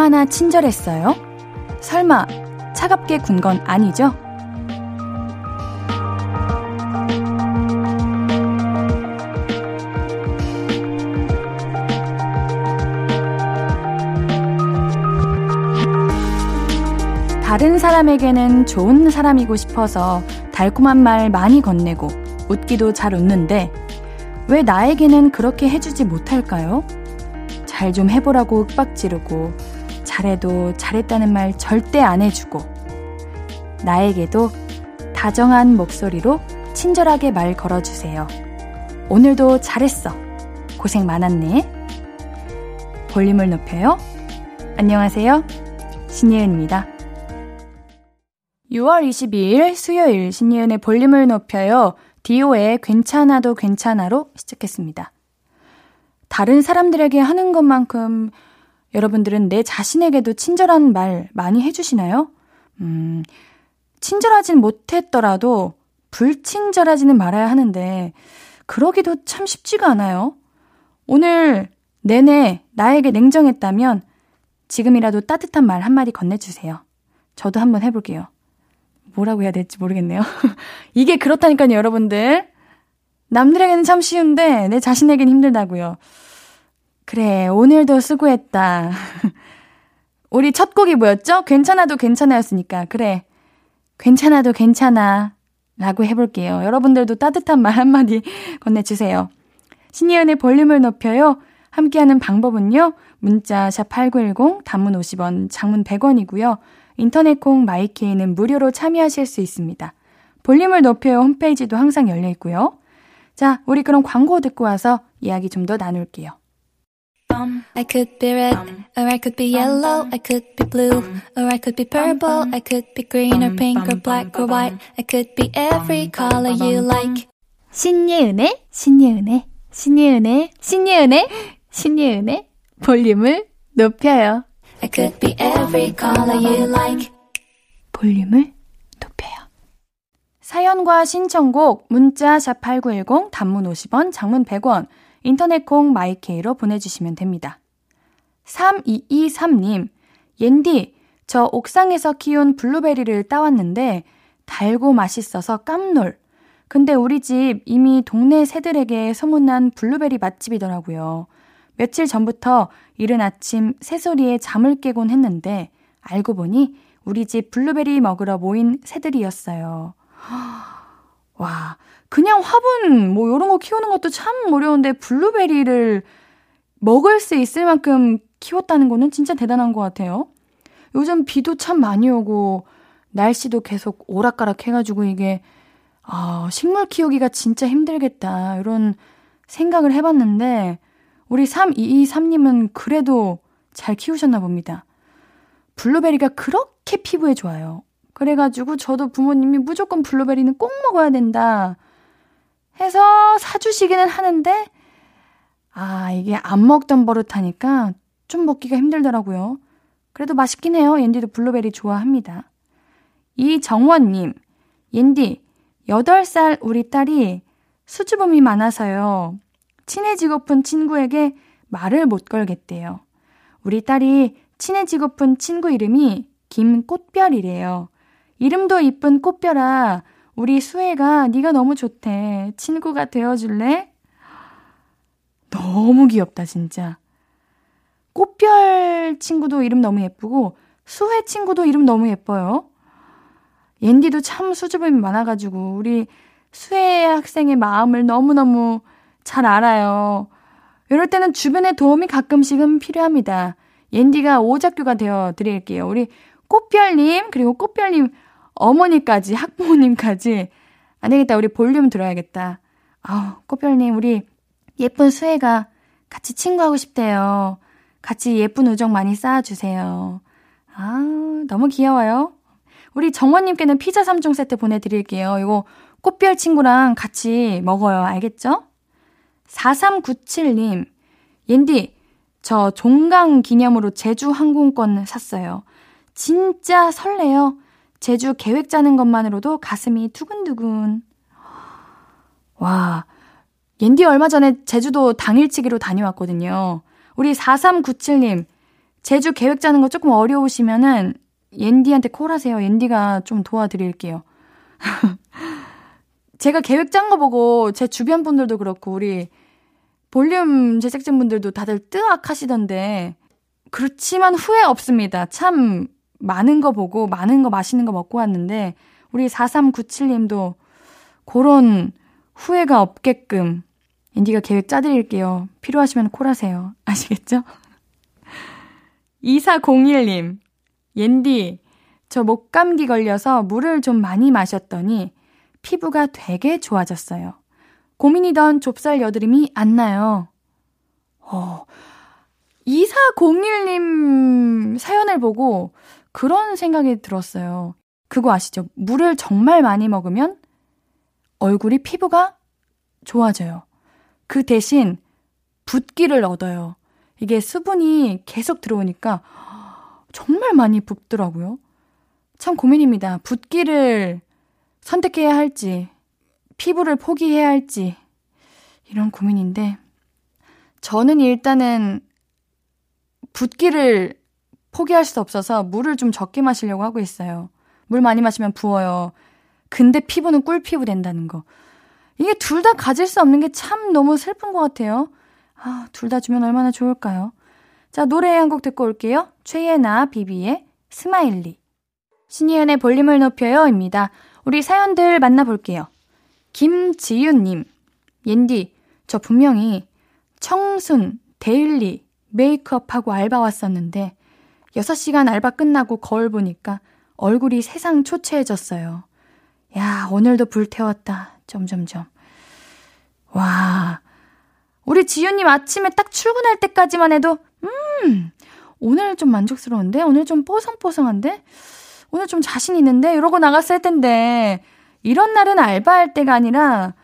얼마나 친절했어요? 설마 차갑게 군 건 아니죠? 다른 사람에게는 좋은 사람이고 싶어서 달콤한 말 많이 건네고 웃기도 잘 웃는데 왜 나에게는 그렇게 해주지 못할까요? 잘 좀 해보라고 윽박 지르고 잘해도 잘했다는 말 절대 안 해주고 나에게도 다정한 목소리로 친절하게 말 걸어주세요. 오늘도 잘했어. 고생 많았네. 볼륨을 높여요. 안녕하세요. 신예은입니다. 6월 22일 수요일 신예은의 볼륨을 높여요. 디오의 괜찮아도 괜찮아로 시작했습니다. 다른 사람들에게 하는 것만큼 여러분들은 내 자신에게도 친절한 말 많이 해주시나요? 음, 친절하진 못했더라도 불친절하지는 말아야 하는데, 그러기도 참 쉽지가 않아요. 오늘 내내 나에게 냉정했다면 지금이라도 따뜻한 말 한마디 건네주세요. 저도 한번 해볼게요. 뭐라고 해야 될지 모르겠네요. 이게 그렇다니까요, 여러분들. 남들에게는 참 쉬운데 내 자신에겐 힘들다고요. 그래, 오늘도 수고했다. 우리 첫 곡이 뭐였죠? 괜찮아도 괜찮아였으니까. 그래. 괜찮아도 괜찮아. 라고 해볼게요. 여러분들도 따뜻한 말 한마디 건네주세요. 신예은의 볼륨을 높여요. 함께하는 방법은요. 문자 샵8910 단문 50원, 장문 100원이고요. 인터넷 콩 마이케이는 무료로 참여하실 수 있습니다. 볼륨을 높여요 홈페이지도 항상 열려 있고요. 자, 우리 그럼 광고 듣고 와서 이야기 좀 더 나눌게요. I could be red, or I could be yellow, I could be blue, or I could be purple, I could be green or pink or black or white, I could be every color you like. 신예은의, 신예은의, 신예은의, 신예은의, 신예은의 볼륨을 높여요. I could be every color you like. 볼륨을 높여요. 사연과 신청곡 문자 샵8910 단문 50원, 장문 100원, 인터넷 콩 my K로 보내주시면 됩니다. 3223님, 옌디, 저 옥상에서 키운 블루베리를 따왔는데 달고 맛있어서 깜놀. 근데 우리 집 이미 동네 새들에게 소문난 블루베리 맛집이더라고요. 며칠 전부터 이른 아침 새소리에 잠을 깨곤 했는데 알고 보니 우리 집 블루베리 먹으러 모인 새들이었어요. 와, 그냥 화분 뭐 이런 거 키우는 것도 참 어려운데 블루베리를 먹을 수 있을 만큼 키웠다는 거는 진짜 대단한 것 같아요. 요즘 비도 참 많이 오고 날씨도 계속 오락가락 해가지고 이게 아, 식물 키우기가 진짜 힘들겠다 이런 생각을 해봤는데 우리 3223님은 그래도 잘 키우셨나 봅니다. 블루베리가 그렇게 피부에 좋아요. 그래가지고 저도 부모님이 무조건 블루베리는 꼭 먹어야 된다 해서 사주시기는 하는데, 아, 이게 안 먹던 버릇하니까 좀 먹기가 힘들더라고요. 그래도 맛있긴 해요. 옌디도 블루베리 좋아합니다. 이정원님, 옌디, 8살 우리 딸이 수줍음이 많아서요. 친해지고픈 친구에게 말을 못 걸겠대요. 우리 딸이 친해지고픈 친구 이름이 김꽃별이래요. 이름도 이쁜 꽃별아, 우리 수혜가 네가 너무 좋대. 친구가 되어줄래? 너무 귀엽다, 진짜. 꽃별 친구도 이름 너무 예쁘고, 수혜 친구도 이름 너무 예뻐요. 옌디도 참 수줍음이 많아가지고, 우리 수혜 학생의 마음을 너무너무 잘 알아요. 이럴 때는 주변의 도움이 가끔씩은 필요합니다. 옌디가 오작교가 되어 드릴게요. 우리 꽃별님, 그리고 꽃별님 어머니까지, 학부모님까지. 안 되겠다. 우리 볼륨 들어야겠다. 아우, 꽃별님, 우리 예쁜 수혜가 같이 친구하고 싶대요. 같이 예쁜 우정 많이 쌓아주세요. 아, 너무 귀여워요. 우리 정원님께는 피자 3종 세트 보내드릴게요. 이거 꽃별 친구랑 같이 먹어요. 알겠죠? 4397님, 옌디, 저 종강 기념으로 제주 항공권 샀어요. 진짜 설레요. 제주 계획 짜는 것만으로도 가슴이 두근두근. 와, 옌디 얼마 전에 제주도 당일치기로 다녀왔거든요. 우리 4397님, 제주 계획 짜는 거 조금 어려우시면은 옌디한테 콜하세요. 옌디가 좀 도와드릴게요. 제가 계획 짠 거 보고 제 주변 분들도 그렇고 우리 볼륨 제작진 분들도 다들 뜨악 하시던데 그렇지만 후회 없습니다. 참 많은 거 보고 많은 거 맛있는 거 먹고 왔는데 우리 4397님도 그런 후회가 없게끔 인디가 계획 짜드릴게요. 필요하시면 콜하세요. 아시겠죠? 2401님, 옌디, 저 목감기 걸려서 물을 좀 많이 마셨더니 피부가 되게 좋아졌어요. 고민이던 좁쌀 여드름이 안 나요. 어, 2401님 사연을 보고 그런 생각이 들었어요. 그거 아시죠? 물을 정말 많이 먹으면 얼굴이 피부가 좋아져요. 그 대신 붓기를 얻어요. 이게 수분이 계속 들어오니까 정말 많이 붓더라고요. 참 고민입니다. 붓기를 선택해야 할지, 피부를 포기해야 할지, 이런 고민인데, 저는 일단은 붓기를 포기할 수 없어서 물을 좀 적게 마시려고 하고 있어요. 물 많이 마시면 부어요. 근데 피부는 꿀피부 된다는 거. 이게 둘 다 가질 수 없는 게 참 너무 슬픈 것 같아요. 아, 둘 다 주면 얼마나 좋을까요? 자, 노래 한 곡 듣고 올게요. 최예나 비비의 Smiley. 신예은의 볼륨을 높여요입니다. 우리 사연들 만나볼게요. 김지윤님, 옌디, 저 분명히 청순, 데일리, 메이크업하고 알바 왔었는데 6시간 알바 끝나고 거울 보니까 얼굴이 세상 초췌해졌어요. 야, 오늘도 불태웠다. 점점점. 와. 우리 지윤님 아침에 딱 출근할 때까지만 해도, 음, 오늘 좀 만족스러운데? 오늘 좀 뽀송뽀송한데? 오늘 좀 자신 있는데? 이러고 나갔을 텐데, 이런 날은 알바할 때가 아니라,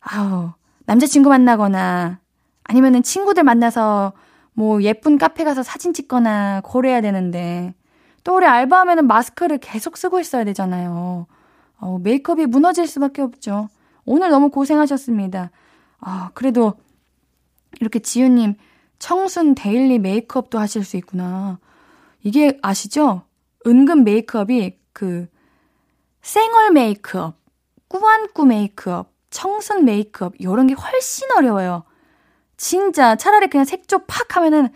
아우, 남자친구 만나거나, 아니면은 친구들 만나서 뭐 예쁜 카페 가서 사진 찍거나 그래야 되는데, 또 우리 알바하면은 마스크를 계속 쓰고 있어야 되잖아요. 어, 메이크업이 무너질 수밖에 없죠. 오늘 너무 고생하셨습니다. 아, 그래도 이렇게 지윤님 청순 데일리 메이크업도 하실 수 있구나. 이게 아시죠? 은근 메이크업이 그 생얼 메이크업, 꾸안꾸 메이크업, 청순 메이크업 이런 게 훨씬 어려워요. 진짜 차라리 그냥 색조 팍 하면은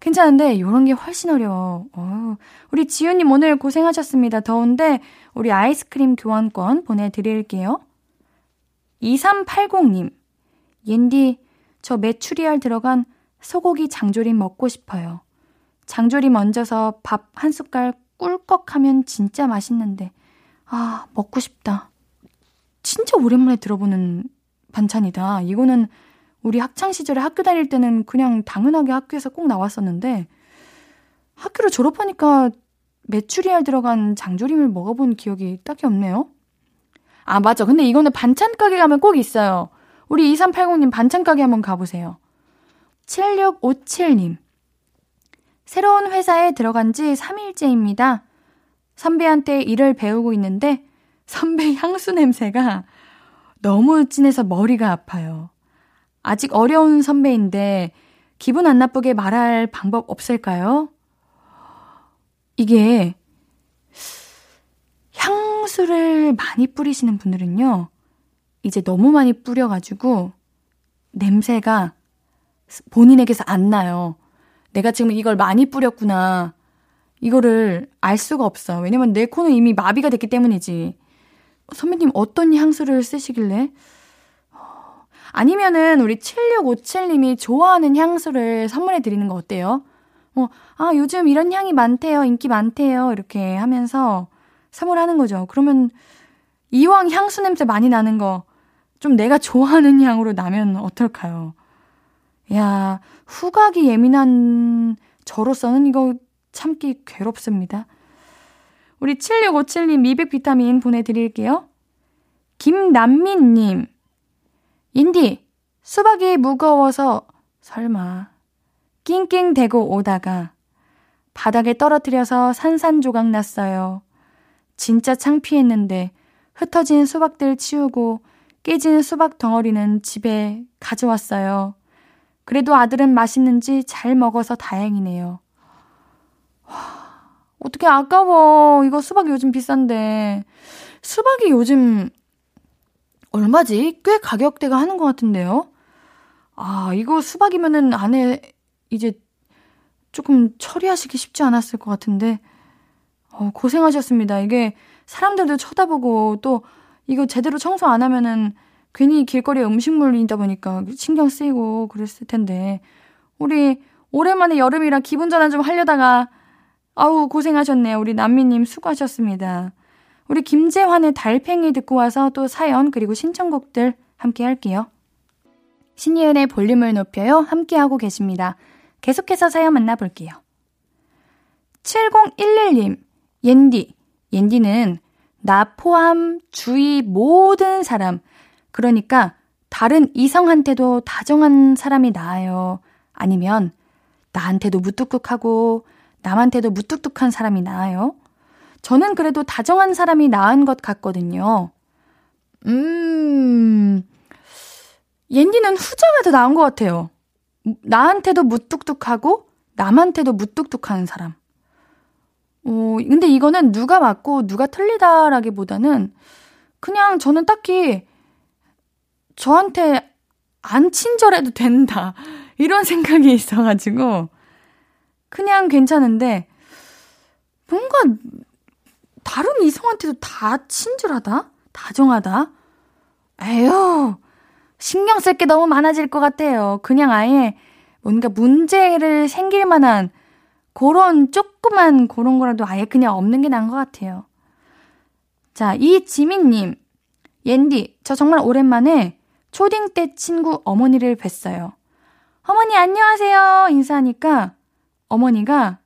괜찮은데 이런 게 훨씬 어려워. 어, 우리 지윤님 오늘 고생하셨습니다. 더운데 우리 아이스크림 교환권 보내드릴게요. 2380님, 옌디, 저 메추리알 들어간 소고기 장조림 먹고 싶어요. 장조림 얹어서 밥 한 숟갈 꿀꺽하면 진짜 맛있는데, 아, 먹고 싶다. 진짜 오랜만에 들어보는 반찬이다. 이거는 우리 학창 시절에 학교 다닐 때는 그냥 당연하게 학교에서 꼭 나왔었는데 학교를 졸업하니까 메추리알 들어간 장조림을 먹어본 기억이 딱히 없네요. 아, 맞아. 근데 이거는 반찬 가게 가면 꼭 있어요. 우리 2380님 반찬 가게 한번 가보세요. 7657님. 새로운 회사에 들어간 지 3일째입니다. 선배한테 일을 배우고 있는데 선배 향수 냄새가 너무 진해서 머리가 아파요. 아직 어려운 선배인데 기분 안 나쁘게 말할 방법 없을까요? 이게 향수를 많이 뿌리시는 분들은요, 이제 너무 많이 뿌려가지고 냄새가 본인에게서 안 나요. 내가 지금 이걸 많이 뿌렸구나. 이거를 알 수가 없어. 왜냐면 내 코는 이미 마비가 됐기 때문이지. 선배님 어떤 향수를 쓰시길래? 아니면은 우리 7657님이 좋아하는 향수를 선물해 드리는 거 어때요? 어, 아, 요즘 이런 향이 많대요. 인기 많대요. 이렇게 하면서 선물하는 거죠. 그러면 이왕 향수 냄새 많이 나는 거 좀 내가 좋아하는 향으로 나면 어떨까요? 야, 후각이 예민한 저로서는 이거 참기 괴롭습니다. 우리 7657님 미백 비타민 보내드릴게요. 김남민님, 인디, 수박이 무거워서 설마 낑낑대고 오다가 바닥에 떨어뜨려서 산산조각 났어요. 진짜 창피했는데 흩어진 수박들 치우고 깨진 수박 덩어리는 집에 가져왔어요. 그래도 아들은 맛있는지 잘 먹어서 다행이네요. 어떻게 아까워. 이거 수박이 요즘 비싼데. 수박이 요즘 얼마지? 꽤 가격대가 하는 것 같은데요? 아, 이거 수박이면은 안에 이제 조금 처리하시기 쉽지 않았을 것 같은데, 어, 고생하셨습니다. 이게 사람들도 쳐다보고 또 이거 제대로 청소 안 하면은 괜히 길거리에 음식물이다 보니까 신경 쓰이고 그랬을 텐데, 우리 오랜만에 여름이라 기분 전환 좀 하려다가, 아우, 고생하셨네요. 우리 남미님 수고하셨습니다. 우리 김재환의 달팽이 듣고 와서 또 사연 그리고 신청곡들 함께 할게요. 신이은의 볼륨을 높여요. 함께하고 계십니다. 계속해서 사연 만나볼게요. 7011님, 옌디. 옌디는 나 포함 주위 모든 사람, 그러니까 다른 이성한테도 다정한 사람이 나아요. 아니면 나한테도 무뚝뚝하고 남한테도 무뚝뚝한 사람이 나아요. 저는 그래도 다정한 사람이 나은 것 같거든요. 음, 옌디는 후자가 더 나은 것 같아요. 나한테도 무뚝뚝하고 남한테도 무뚝뚝한 사람. 어, 근데 이거는 누가 맞고 누가 틀리다라기보다는 그냥 저는 딱히 저한테 안 친절해도 된다. 이런 생각이 있어가지고 그냥 괜찮은데 뭔가 다른 이성한테도 다 친절하다? 다정하다? 에휴, 신경 쓸 게 너무 많아질 것 같아요. 그냥 아예 뭔가 문제를 생길 만한 그런 조그만 그런 거라도 아예 그냥 없는 게 나은 것 같아요. 자, 이지민님. 옌디, 저 정말 오랜만에 초딩 때 친구 어머니를 뵀어요. 어머니 안녕하세요 인사하니까 어머니가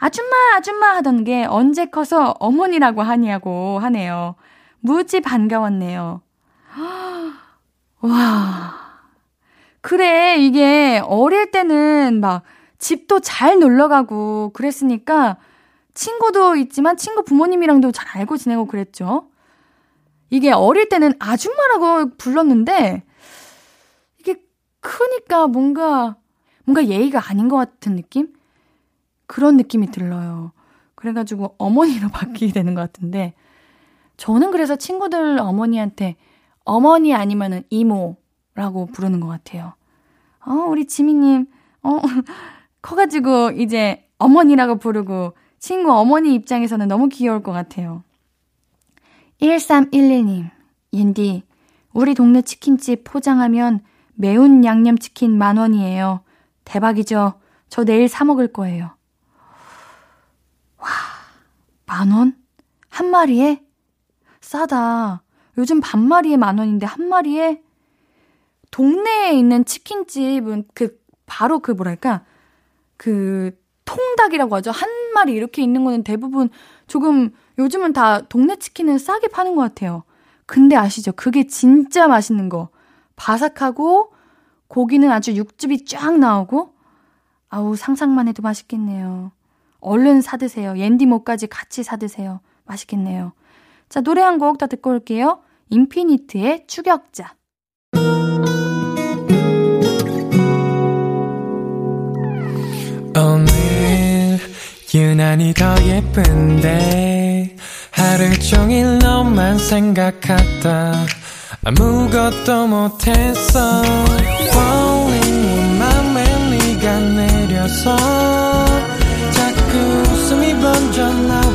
아줌마 아줌마 하던 게 언제 커서 어머니라고 하냐고 하네요. 무지 반가웠네요. 와. 그래, 이게 어릴 때는 막 집도 잘 놀러 가고 그랬으니까 친구도 있지만 친구 부모님이랑도 잘 알고 지내고 그랬죠. 이게 어릴 때는 아줌마라고 불렀는데 이게 크니까 뭔가 뭔가 예의가 아닌 것 같은 느낌? 그런 느낌이 들어요. 그래가지고 어머니로 바뀌게 되는 것 같은데 저는 그래서 친구들 어머니한테 어머니 아니면은 이모라고 부르는 것 같아요. 어, 우리 지미님, 어, 커가지고 이제 어머니라고 부르고 친구 어머니 입장에서는 너무 귀여울 것 같아요. 1311님, 옌디, 우리 동네 치킨집 포장하면 매운 양념치킨 만 원이에요. 대박이죠? 저 내일 사 먹을 거예요. 와, 만 원? 한 마리에? 싸다. 요즘 반 마리에 만 원인데 한 마리에? 동네에 있는 치킨집은 그, 바로 그 뭐랄까, 그, 통닭이라고 하죠. 한 마리 이렇게 있는 거는 대부분 조금 요즘은 다 동네 치킨은 싸게 파는 것 같아요. 근데 아시죠? 그게 진짜 맛있는 거. 바삭하고 고기는 아주 육즙이 쫙 나오고 아우 상상만 해도 맛있겠네요. 얼른 사드세요. 옌디모까지 같이 사드세요. 맛있겠네요. 자, 노래 한 곡 더 듣고 올게요. 인피니트의 추격자. 오늘 유난히 더 예쁜데 하루 종일 너만 생각하다 아무것도 못했어 Falling 내 맘에 네가 내려서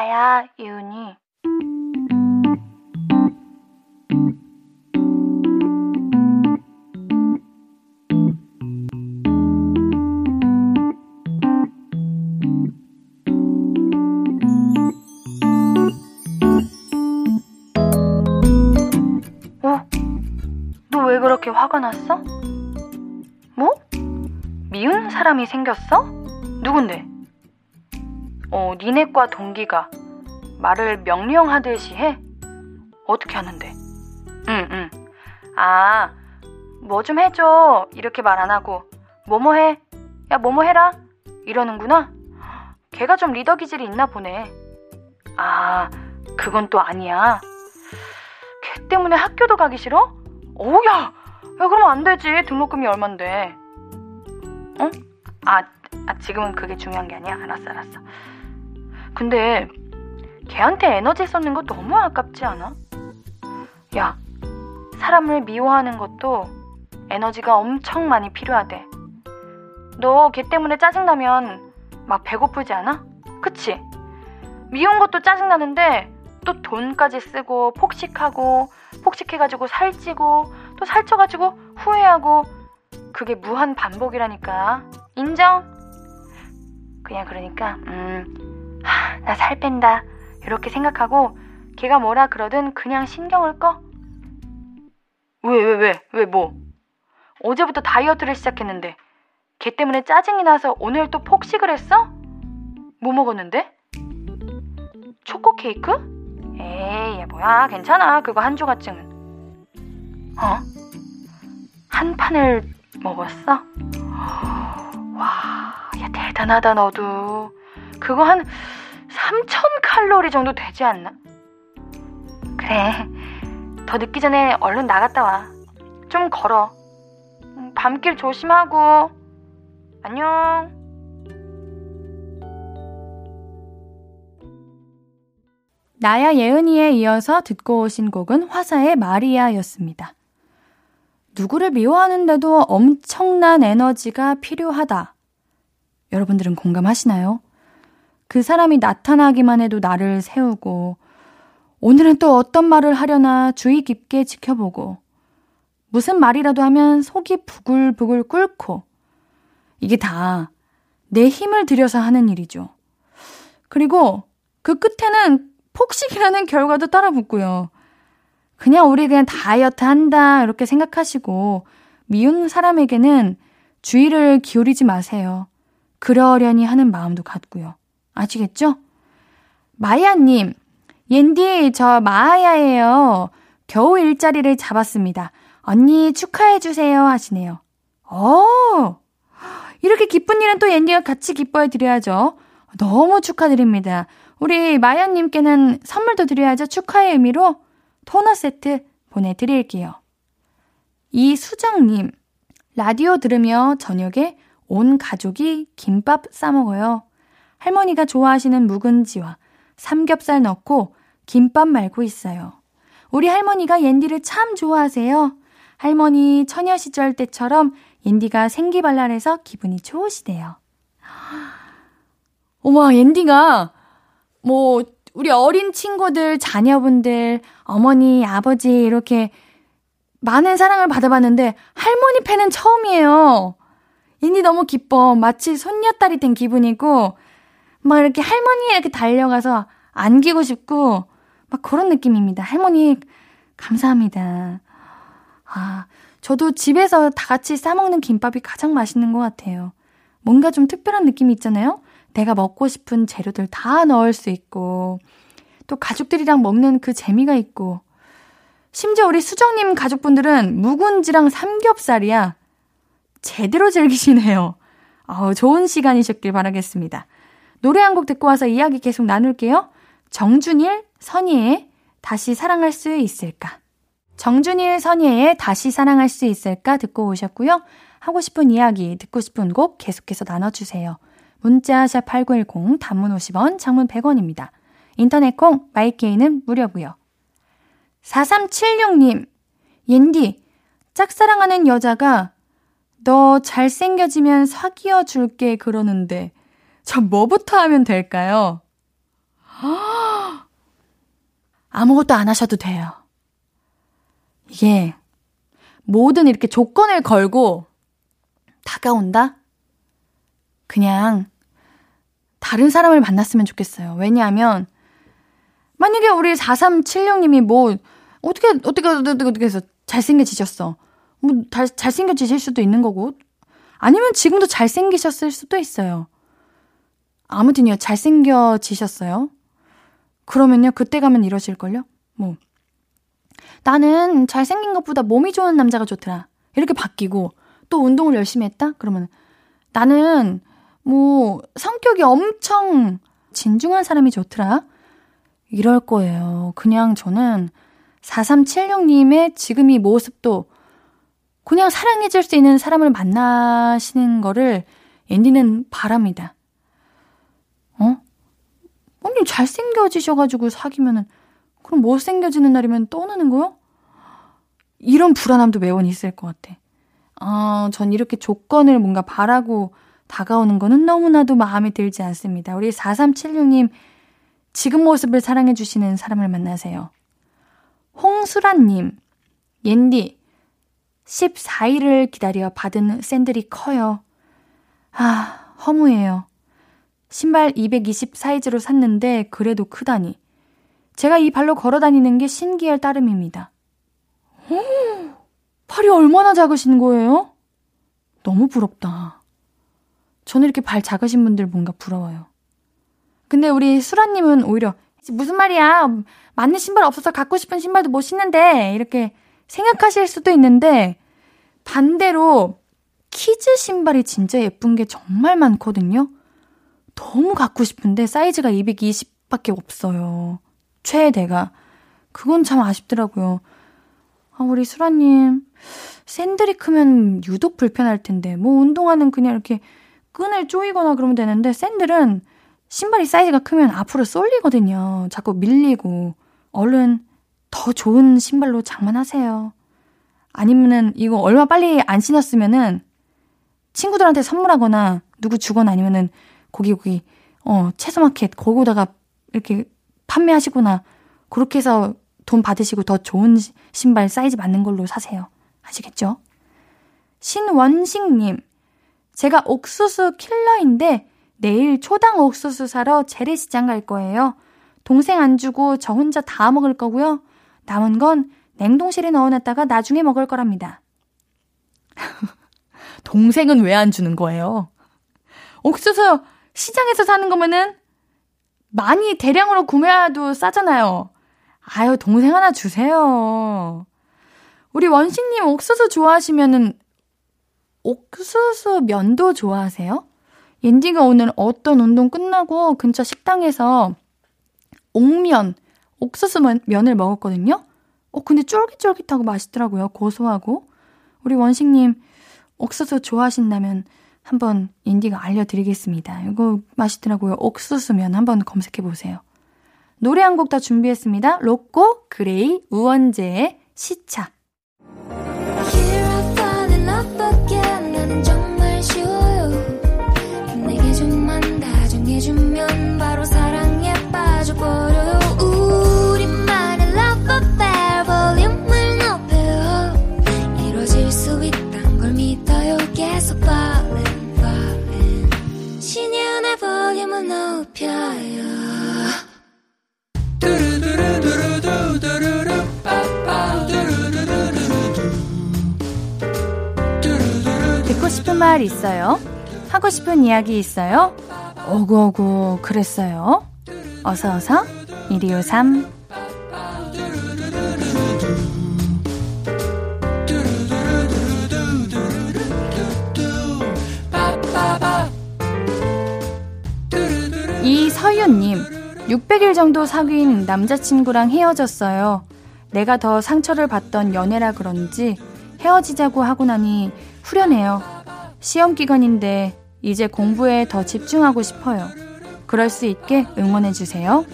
나야, 이은이. 어? 너 왜 그렇게 화가 났어? 뭐? 미운 사람이 생겼어? 누군데? 어, 니네과 동기가 말을 명령하듯이 해? 어떻게 하는데? 응, 응. 아, 뭐 좀 해줘. 이렇게 말 안 하고. 뭐뭐 해? 야, 뭐뭐 해라. 이러는구나. 걔가 좀 리더 기질이 있나 보네. 아, 그건 또 아니야. 걔 때문에 학교도 가기 싫어? 어우, 야! 야, 그러면 안 되지. 등록금이 얼만데. 어? 아, 아, 지금은 그게 중요한 게 아니야. 알았어, 알았어. 근데, 걔한테 에너지 쏟는 거 너무 아깝지 않아? 야, 사람을 미워하는 것도 에너지가 엄청 많이 필요하대. 너 걔 때문에 짜증나면 막 배고프지 않아? 그치? 미운 것도 짜증나는데 또 돈까지 쓰고 폭식하고 폭식해가지고 살찌고 또 살쪄가지고 후회하고 그게 무한 반복이라니까 인정? 그냥 그러니까 음 나 살 뺀다 이렇게 생각하고 걔가 뭐라 그러든 그냥 신경을 꺼 왜 왜 왜 왜 뭐 어제부터 다이어트를 시작했는데 걔 때문에 짜증이 나서 오늘 또 폭식을 했어? 뭐 먹었는데? 초코 케이크? 에이, 야, 뭐야. 괜찮아. 그거 한 조각쯤은. 어? 한 판을 먹었어? 와, 야, 대단하다, 너도. 그거 한 3천 칼로리 정도 되지 않나? 그래. 더 늦기 전에 얼른 나갔다 와. 좀 걸어. 음, 밤길 조심하고. 안녕. 나야 예은이에 이어서 듣고 오신 곡은 화사의 마리아였습니다. 누구를 미워하는데도 엄청난 에너지가 필요하다. 여러분들은 공감하시나요? 그 사람이 나타나기만 해도 나를 세우고, 오늘은 또 어떤 말을 하려나 주의 깊게 지켜보고, 무슨 말이라도 하면 속이 부글부글 끓고, 이게 다 내 힘을 들여서 하는 일이죠. 그리고 그 끝에는 폭식이라는 결과도 따라 붙고요. 그냥 우리 그냥 다이어트 한다 이렇게 생각하시고 미운 사람에게는 주의를 기울이지 마세요. 그러려니 하는 마음도 갖고요. 아시겠죠? 마야님, 옌디 저 마야예요. 겨우 일자리를 잡았습니다. 언니 축하해주세요 하시네요. 어 이렇게 기쁜 일은 또 옌디가 같이 기뻐해 드려야죠. 너무 축하드립니다. 우리 마연님께는 선물도 드려야죠. 축하의 의미로 토너 세트 보내드릴게요. 이수정님, 라디오 들으며 저녁에 온 가족이 김밥 싸먹어요. 할머니가 좋아하시는 묵은지와 삼겹살 넣고 김밥 말고 있어요. 우리 할머니가 옌디를 참 좋아하세요. 할머니 처녀 시절 때처럼 옌디가 생기발랄해서 기분이 좋으시대요. 어머, 옌디가 뭐, 우리 어린 친구들, 자녀분들, 어머니, 아버지, 이렇게 많은 사랑을 받아봤는데, 할머니 팬은 처음이에요. 인디 너무 기뻐. 마치 손녀딸이 된 기분이고, 막 이렇게 할머니 이렇게 달려가서 안기고 싶고, 막 그런 느낌입니다. 할머니, 감사합니다. 아, 저도 집에서 다 같이 싸먹는 김밥이 가장 맛있는 것 같아요. 뭔가 좀 특별한 느낌이 있잖아요? 내가 먹고 싶은 재료들 다 넣을 수 있고, 또 가족들이랑 먹는 그 재미가 있고, 심지어 우리 수정님 가족분들은 묵은지랑 삼겹살이야. 제대로 즐기시네요. 어, 좋은 시간이셨길 바라겠습니다. 노래 한 곡 듣고 와서 이야기 계속 나눌게요. 정준일, 선희의 다시 사랑할 수 있을까? 정준일, 선희의 다시 사랑할 수 있을까? 듣고 오셨고요. 하고 싶은 이야기, 듣고 싶은 곡 계속해서 나눠주세요. 문자 샵 8910 단문 50원, 장문 100원입니다. 인터넷 콩 마이케이는 무료고요. 4376님. 옌디. 짝사랑하는 여자가 너 잘생겨지면 사귀어 줄게 그러는데 저 뭐부터 하면 될까요? 아무것도 안 하셔도 돼요. 이게 모든 이렇게 조건을 걸고 다가온다? 그냥 다른 사람을 만났으면 좋겠어요. 왜냐하면 만약에 우리 4376님이 뭐 어떻게 어떻게 어떻게 어떻게 해서 잘생겨지셨어. 뭐 잘, 잘생겨지실 수도 있는 거고 아니면 지금도 잘생기셨을 수도 있어요. 아무튼요, 잘생겨지셨어요. 그러면요, 그때 가면 이러실걸요? 뭐. 나는 잘생긴 것보다 몸이 좋은 남자가 좋더라. 이렇게 바뀌고, 또 운동을 열심히 했다? 그러면 나는 뭐 성격이 엄청 진중한 사람이 좋더라. 이럴 거예요. 그냥 저는 4376님의 지금 이 모습도 그냥 사랑해줄 수 있는 사람을 만나시는 거를 앤디는 바랍니다. 어? 언니 잘생겨지셔가지고 사귀면은 그럼 못생겨지는 날이면 떠나는 거요? 이런 불안함도 매번 있을 것 같아. 아, 전 이렇게 조건을 뭔가 바라고 다가오는 거는 너무나도 마음에 들지 않습니다. 우리 4376님, 지금 모습을 사랑해주시는 사람을 만나세요. 홍수란님, 옌디, 14일을 기다려 받은 샌들이 커요. 아, 허무해요. 신발 220 사이즈로 샀는데 그래도 크다니. 제가 이 발로 걸어 다니는 게 신기할 따름입니다. 오, 팔이 얼마나 작으신 거예요? 너무 부럽다. 저는 이렇게 발 작으신 분들 뭔가 부러워요. 근데 우리 수라님은 오히려 무슨 말이야? 맞는 신발 없어서 갖고 싶은 신발도 못 신는데 이렇게 생각하실 수도 있는데 반대로 키즈 신발이 진짜 예쁜 게 정말 많거든요. 너무 갖고 싶은데 사이즈가 220밖에 없어요. 최대가. 그건 참 아쉽더라고요. 아, 우리 수라님, 샌들이 크면 유독 불편할 텐데, 뭐 운동화는 그냥 이렇게 끈을 조이거나 그러면 되는데, 샌들은 신발이 사이즈가 크면 앞으로 쏠리거든요. 자꾸 밀리고. 얼른 더 좋은 신발로 장만하세요. 아니면은 이거 얼마 빨리 안 신었으면은 친구들한테 선물하거나 누구 주거나 아니면은 거기 거기 어 채소마켓 거기다가 이렇게 판매하시거나 그렇게 해서 돈 받으시고 더 좋은 신발 사이즈 맞는 걸로 사세요. 아시겠죠? 신원식님, 제가 옥수수 킬러인데 내일 초당 옥수수 사러 재래시장 갈 거예요. 동생 안 주고 저 혼자 다 먹을 거고요. 남은 건 냉동실에 넣어놨다가 나중에 먹을 거랍니다. 동생은 왜 안 주는 거예요? 옥수수 시장에서 사는 거면은 많이 대량으로 구매해도 싸잖아요. 아유, 동생 하나 주세요. 우리 원식님 옥수수 좋아하시면은 옥수수 면도 좋아하세요? 옌디가 오늘 어떤 운동 끝나고 근처 식당에서 옥면, 옥수수 면을 먹었거든요? 어, 근데 쫄깃쫄깃하고 맛있더라고요. 고소하고. 우리 원식님, 옥수수 좋아하신다면 한번 인디가 알려드리겠습니다. 이거 맛있더라고요. 옥수수면 한번 검색해보세요. 노래 한 곡 더 준비했습니다. 로꼬, 그레이, 우원재의 시차. 높여요 듣고 싶은 말 있어요? 하고 싶은 이야기 있어요? 오구오구 그랬어요. 어서어서 1253 이서윤님 600일 정도 사귄 남자친구랑 헤어졌어요. 내가 더 상처를 받던 연애라 그런지 헤어지자고 하고 나니 후련해요. 시험 기간인데 이제 공부에 더 집중하고 싶어요. 그럴 수 있게 응원해주세요.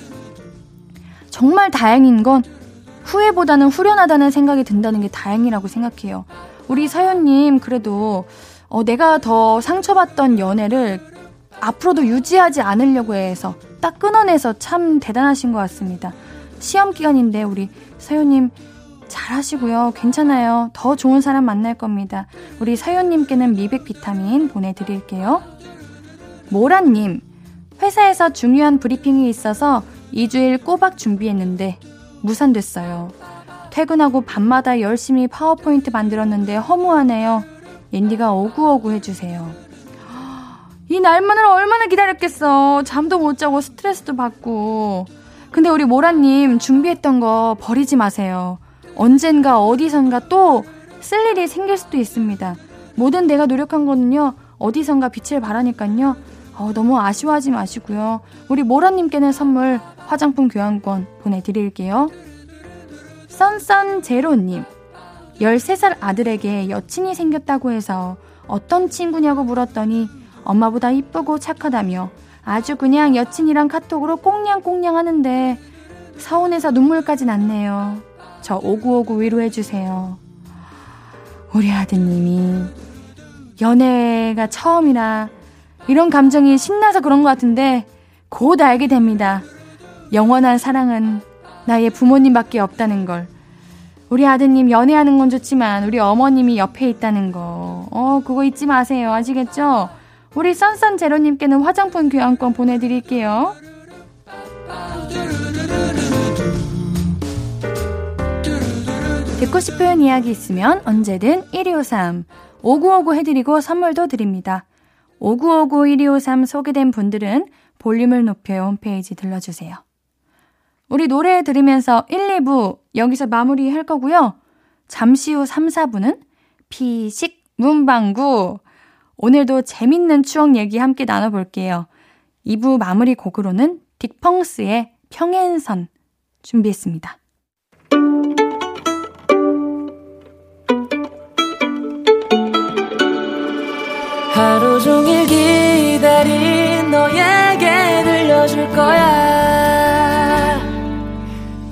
정말 다행인 건 후회보다는 후련하다는 생각이 든다는 게 다행이라고 생각해요. 우리 서연님, 그래도, 어, 내가 더 상처받던 연애를 앞으로도 유지하지 않으려고 해서 딱 끊어내서 참 대단하신 것 같습니다. 시험 기간인데 우리 서연님 잘하시고요. 괜찮아요. 더 좋은 사람 만날 겁니다. 우리 서윤님께는 미백 비타민 보내드릴게요. 모란님, 회사에서 중요한 브리핑이 있어서 2주일 꼬박 준비했는데 무산됐어요. 퇴근하고 밤마다 열심히 파워포인트 만들었는데 허무하네요. 옌디가 오구오구 해주세요. 이 날만을 얼마나 기다렸겠어. 잠도 못 자고 스트레스도 받고. 근데 우리 모라님 준비했던 거 버리지 마세요. 언젠가 어디선가 또 쓸 일이 생길 수도 있습니다. 모든 내가 노력한 거는요, 어디선가 빛을 발하니깐요. 어, 너무 아쉬워하지 마시고요. 우리 모라님께는 선물 화장품 교환권 보내드릴게요. 썬썬제로님. 13살 아들에게 여친이 생겼다고 해서 어떤 친구냐고 물었더니 엄마보다 이쁘고 착하다며 아주 그냥 여친이랑 카톡으로 꽁냥꽁냥 하는데 서운해서 눈물까지 났네요. 저 오구오구 위로해주세요. 우리 아드님이 연애가 처음이라 이런 감정이 신나서 그런 것 같은데 곧 알게 됩니다. 영원한 사랑은 나의 부모님밖에 없다는 걸. 우리 아드님 연애하는 건 좋지만 우리 어머님이 옆에 있다는 거. 어, 그거 잊지 마세요. 아시겠죠? 우리 썬썬 제로님께는 화장품 교환권 보내드릴게요. 듣고 싶은 이야기 있으면 언제든 1253 5959 해드리고 선물도 드립니다. 5959-1253 소개된 분들은 볼륨을 높여 홈페이지 들러주세요. 우리 노래 들으면서 1, 2부 여기서 마무리 할 거고요. 잠시 후 3, 4부는 피식 문방구. 오늘도 재밌는 추억 얘기 함께 나눠볼게요. 2부 마무리 곡으로는 딕펑스의 평행선 준비했습니다. 하루 종일 기다린 너에게 들려줄 거야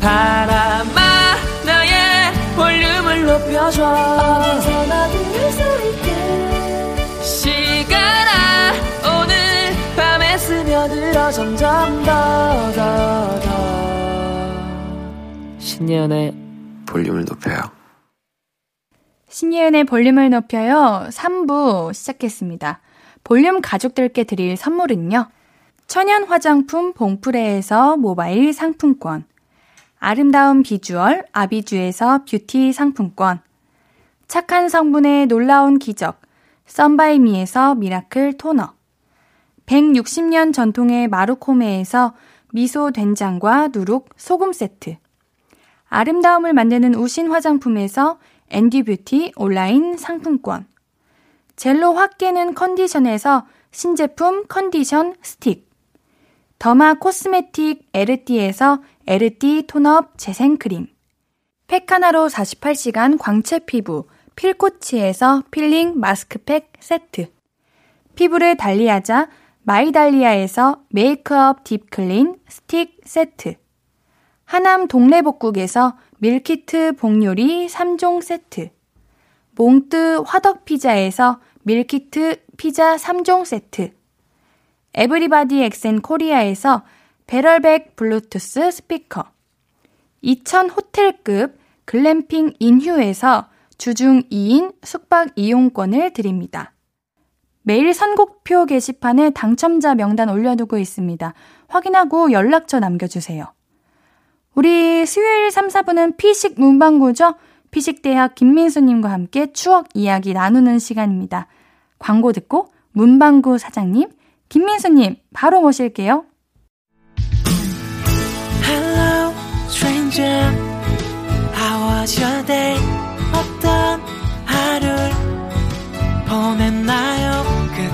바람아 나의 볼륨을 높여줘 점점 더 더 더 신예은의 볼륨을 높여요. 신예은의 볼륨을 높여요. 3부 시작했습니다. 볼륨 가족들께 드릴 선물은요. 천연 화장품 봉프레에서 모바일 상품권. 아름다운 비주얼 아비주에서 뷰티 상품권. 착한 성분의 놀라운 기적. 썬바이미에서 miracle 토너. 160년 전통의 마루코메에서 미소 된장과 누룩 소금 세트. 아름다움을 만드는 우신 화장품에서 앤디 뷰티 온라인 상품권. 젤로 확 깨는 컨디션에서 신제품 컨디션 스틱. derma cosmetic 에르띠에서 에르띠 tone-up 재생크림. 팩하나로 48시간 광채 피부 필코치에서 필링 마스크팩 세트. 피부를 달리하자 마이달리아에서 메이크업 deep clean 스틱 세트. 하남 동래복국에서 밀키트 복요리 3종 세트. 몽뜨 화덕피자에서 밀키트 피자 3종 세트. 에브리바디 엑센 코리아에서 배럴백 블루투스 스피커. 2000 호텔급 글램핑 인휴에서 주중 2인 숙박 이용권을 드립니다. 매일 선곡표 게시판에 당첨자 명단 올려두고 있습니다. 확인하고 연락처 남겨주세요. 우리 수요일 3, 4분은 피식 문방구죠? 피식대학 김민수님과 함께 추억 이야기 나누는 시간입니다. 광고 듣고 문방구 사장님, 김민수님 바로 모실게요. Hello, stranger. How was your day? 어떤 하루를 보냈나요?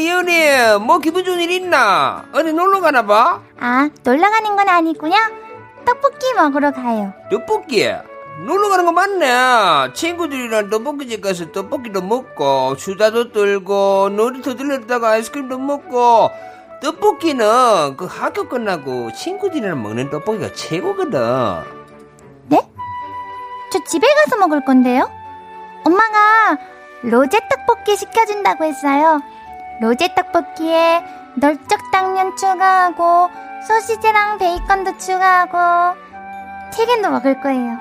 예은이, 뭐 기분 좋은 일 있나? 어디 놀러 가나 봐? 아, 놀러 가는 건 아니고요. 떡볶이 먹으러 가요. 떡볶이. 놀러 가는 거 맞네. 친구들이랑 떡볶이집 가서 떡볶이도 먹고, 수다도 떨고, 놀이터 들렸다가 아이스크림도 먹고, 떡볶이는 그 학교 끝나고 친구들이랑 먹는 떡볶이가 최고거든. 저 집에 가서 먹을 건데요. 엄마가 로제 떡볶이 시켜준다고 했어요. 로제 떡볶이에 널쩍 당면 추가하고 소시지랑 베이컨도 추가하고 튀김도 먹을 거예요.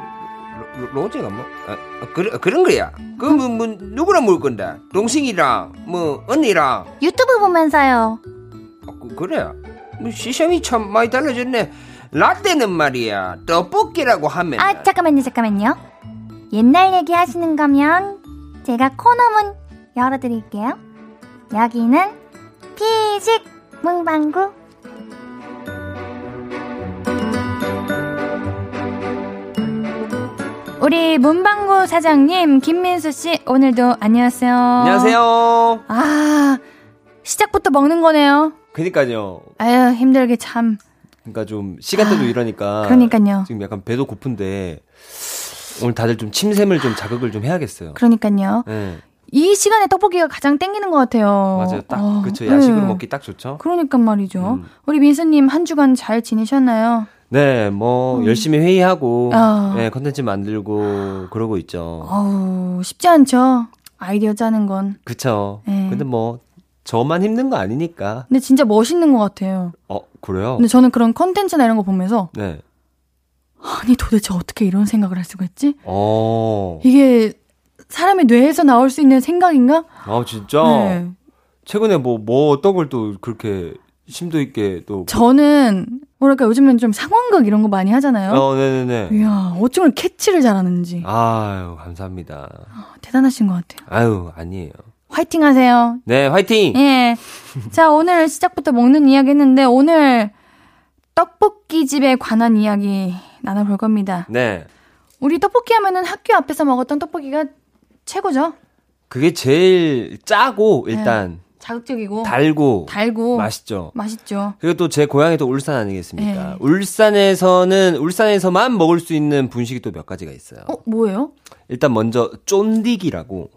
로, 로제가 뭐? 아, 아, 그래, 그런 거야. 그, 뭐, 뭐, 누구랑 먹을 건데? 동생이랑, 뭐, 언니랑. 유튜브 보면서요. 아, 그, 그래. 뭐, 시선이 참 많이 달라졌네. 라떼는 말이야. 떡볶이라고 하면. 아 잠깐만요 잠깐만요. 옛날 얘기 하시는 거면 제가 코너문 열어드릴게요. 여기는 피식 문방구. 우리 문방구 사장님 김민수 씨 오늘도 안녕하세요. 안녕하세요. 아 시작부터 먹는 거네요. 그니까요. 아유 힘들게 참. 그러니까 좀 시간대도 이러니까. 그러니까요. 지금 약간 배도 고픈데 오늘 다들 좀 침샘을 좀 자극을 좀 해야겠어요. 그러니까요. 네, 이 시간에 떡볶이가 가장 땡기는 것 같아요. 맞아요. 딱 어, 그쵸 야식으로 네. 먹기 딱 좋죠. 그러니까 말이죠. 음. 우리 민수님 한 주간 잘 지내셨나요? 네, 뭐 음. 열심히 회의하고 아. 네, 컨텐츠 만들고 그러고 있죠. 어우 쉽지 않죠. 아이디어 짜는 건. 그쵸. 네. 근데 뭐 저만 힘든 거 아니니까. 근데 진짜 멋있는 것 같아요. 어 그래요? 근데 저는 그런 컨텐츠나 이런 거 보면서 네. 아니 도대체 어떻게 이런 생각을 할 수가 있지? 어. 이게 사람의 뇌에서 나올 수 있는 생각인가? 아 진짜. 네. 최근에 뭐뭐 어떤 걸 또 그렇게 심도 있게 또. 저는 뭐랄까 요즘엔 좀 상황극 이런 거 많이 하잖아요. 어, 네네네. 이야 어쩜 캐치를 잘하는지 아유 감사합니다. 대단하신 것 같아요. 아유 아니에요. 화이팅 하세요. 네 화이팅. 예. 자, 오늘 시작부터 먹는 이야기 했는데, 오늘 떡볶이 집에 관한 이야기 나눠볼 겁니다. 네. 우리 떡볶이 하면은 학교 앞에서 먹었던 떡볶이가 최고죠? 그게 제일 짜고 일단 자극적이고, 달고 네. 달고, 맛있죠. 맛있죠. 그리고 또 제 고향이 또 울산 아니겠습니까? 네. 울산에서는 울산에서만 먹을 수 있는 분식이 또 몇 가지가 있어요. 어, 뭐예요? 일단 먼저 쫀디기라고.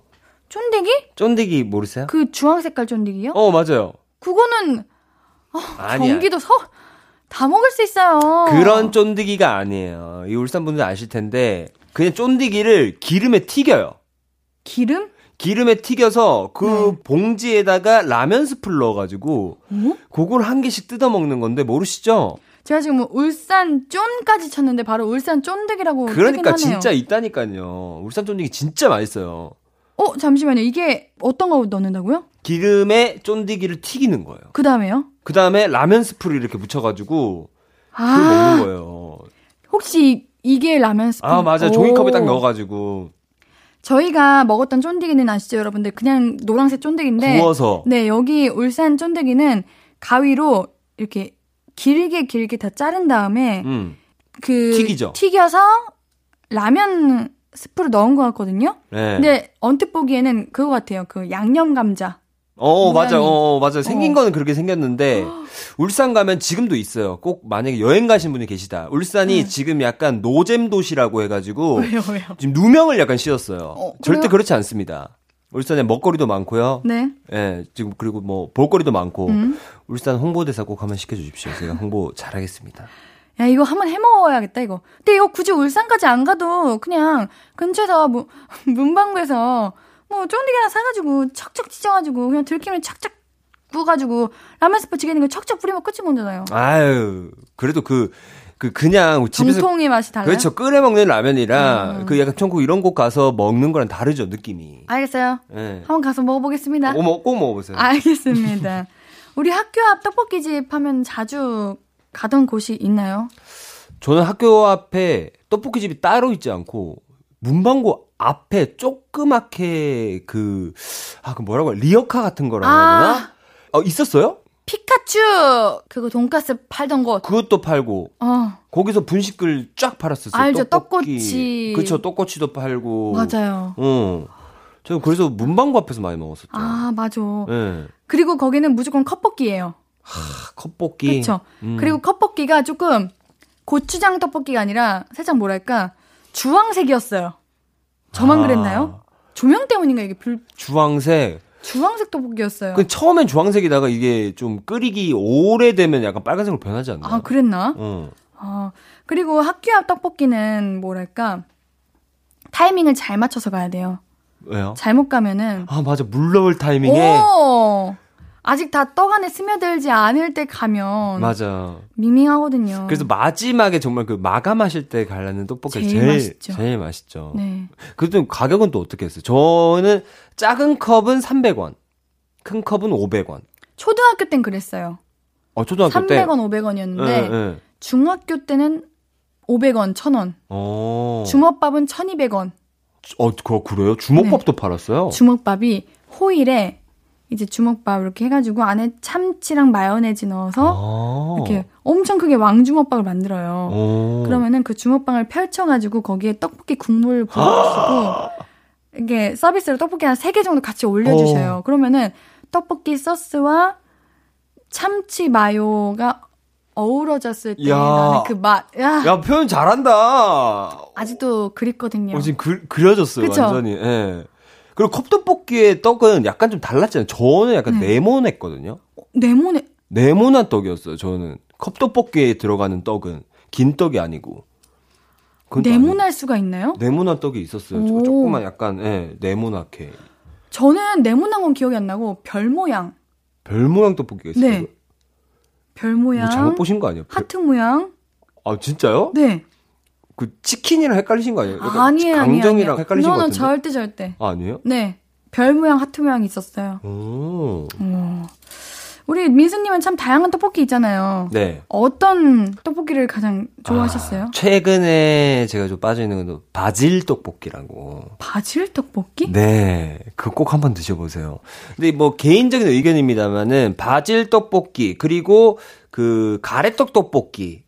쫀디기? 쫀디기 모르세요? 그 주황 색깔 쫀디기요? 어 맞아요. 그거는 아니야. 경기도 서, 다 먹을 수 있어요. 그런 쫀디기가 아니에요. 이 울산 분들 아실 텐데 그냥 쫀디기를 기름에 튀겨요. 기름? 기름에 튀겨서 그 네. 봉지에다가 라면 스프를 넣어가지고 어? 그걸 한 개씩 뜯어 먹는 건데 모르시죠? 제가 지금 뭐 울산 쫀까지 쳤는데 바로 울산 쫀득이라고 그러니까. 진짜 있다니까요. 울산 쫀디기 진짜 맛있어요. 어, 잠시만요. 이게 어떤 거 넣는다고요? 기름에 쫀디기를 튀기는 거예요. 그 다음에요? 그 다음에 라면 스프를 이렇게 묻혀가지고 그걸 아, 먹는 거예요. 혹시 이게 라면 스프? 아 맞아. 종이컵에 딱 넣어가지고 저희가 먹었던 쫀디기는 아시죠, 여러분들? 그냥 노란색 쫀디기인데. 구워서 네, 여기 울산 쫀디기는 가위로 이렇게 길게 길게 다 자른 다음에 음. 그 튀기죠. 튀겨서 라면 스프를 넣은 것 같거든요. 네. 근데 언뜻 보기에는 그거 같아요. 그 양념 감자. 어 맞아. 어 맞아 생긴 어. 거는 그렇게 생겼는데 울산 가면 지금도 있어요. 꼭 만약에 여행 가신 분이 계시다. 울산이 지금 약간 노잼 도시라고 해 가지고 네. 왜요, 왜요? 지금 누명을 약간 씌웠어요. 어, 절대? 그렇지 않습니다. 울산에 먹거리도 많고요. 네. 예, 지금 그리고 뭐 볼거리도 많고 음. 울산 홍보대사 꼭 한번 시켜 주십시오. 제가 홍보 잘하겠습니다. 야, 이거 한번 해 먹어야겠다, 이거. 근데 이거 굳이 울산까지 안 가도 그냥 근처에서 뭐, 문방구에서 뭐 쫀디기 하나 사가지고 척척 찢어가지고 그냥 들기름 착착 구워가지고 라면 스프 찌개는 거 척척 뿌리면 끝이 먼저나요. 아유, 그래도 그, 그, 그냥 집에서. 정통의 맛이 달라요. 그렇죠. 끓여 먹는 라면이랑 음. 그 약간 천국 이런 곳 가서 먹는 거랑 다르죠, 느낌이. 알겠어요. 예. 한번 가서 먹어보겠습니다. 어머, 꼭 먹어보세요. 알겠습니다. 우리 학교 앞 떡볶이집 하면 자주 가던 곳이 있나요? 저는 학교 앞에 떡볶이집이 따로 있지 않고, 문방구 앞에 조그맣게 그, 아, 그 뭐라고, 해? 리어카 같은 거라고 해야 아. 어, 있었어요? 피카츄! 그거 돈가스 팔던 곳. 그것도 팔고, 어, 거기서 분식을 쫙 팔았었어요. 알죠. 떡꼬치. 그쵸, 떡꼬치도 팔고. 맞아요. 어. 저는 그래서 문방구 앞에서 많이 먹었었죠. 아, 맞아. 예. 그리고 거기는 무조건 컵볶이에요. 컵볶이. 그쵸. 음. 그리고 컵볶이가 조금 고추장 떡볶이가 아니라 살짝 뭐랄까, 주황색이었어요. 저만 아. 그랬나요? 조명 때문인가 이게 불 주황색. 주황색 떡볶이였어요. 그 처음엔 주황색이다가 이게 좀 끓이기 오래되면 약간 빨간색으로 변하지 않나요? 아 그랬나? 어. 아 그리고 학교 앞 떡볶이는 뭐랄까 타이밍을 잘 맞춰서 가야 돼요. 왜요? 잘못 가면은 아 맞아 물 넣을 타이밍에 오 아직 다 떡 안에 스며들지 않을 때 가면 맞아. 밍밍하거든요. 그래서 마지막에 정말 그 마감하실 때 갈라는 떡볶이가 제일 제일 맛있죠. 제일 맛있죠. 네. 그래도 가격은 또 어떻게 했어요? 저는 작은 컵은 300원, 큰 컵은 500원. 초등학교 땐 그랬어요. 어 초등학교 때. 300원, 500원이었는데 예, 예. 중학교 때는 500원, 1000원. 어. 주먹밥은 1200원. 어, 그 그래요? 주먹밥도 네. 팔았어요? 주먹밥이 호일에 이제 주먹밥 이렇게 해가지고 안에 참치랑 마요네즈 넣어서 아. 이렇게 엄청 크게 왕주먹밥을 만들어요. 어. 그러면은 그 주먹밥을 펼쳐가지고 거기에 떡볶이 국물 부어주시고 이게 서비스로 떡볶이 한 3개 정도 같이 올려주셔요. 어. 그러면은 떡볶이 소스와 참치 마요가 어우러졌을 때 야. 나는 그 맛, 야, 야, 표현 잘한다. 아직도 그립거든요. 어, 지금 그, 그려졌어요, 그쵸? 완전히. 예. 그리고 컵떡볶이의 떡은 약간 좀 달랐잖아요. 저는 약간 네. 네모냈거든요. 네모네, 네모난 떡이었어요, 저는. 컵떡볶이에 들어가는 떡은. 긴 떡이 아니고. 네모날 수가 있나요? 아니- 네모난 떡이 있었어요. 조- 오. 조금만 약간, 예, 네모나게. 저는 네모난 건 기억이 안 나고 별 모양, 별 모양 떡볶이가 있어요. 네. 별 모양, 뭐 잘못 보신 거 아니에요? 별- 하트 모양, 아, 진짜요? 네. 그 치킨이랑 헷갈리신 거 아니에요? 약간 아니에요, 아니에요. 강정이랑 아니에요. 헷갈리신 거 같은데. 절대 절대. 아, 아니에요? 네. 별 모양, 하트 모양이 있었어요. 오. 어. 우리 민수님은 참 다양한 떡볶이 있잖아요. 네. 어떤 떡볶이를 가장 좋아하셨어요? 아, 최근에 제가 좀 빠져있는 건 바질 떡볶이라고. 바질 떡볶이? 네. 그거 꼭 한번 드셔보세요. 근데 뭐 개인적인 의견입니다만은 바질 떡볶이, 그리고 그 가래떡 떡볶이.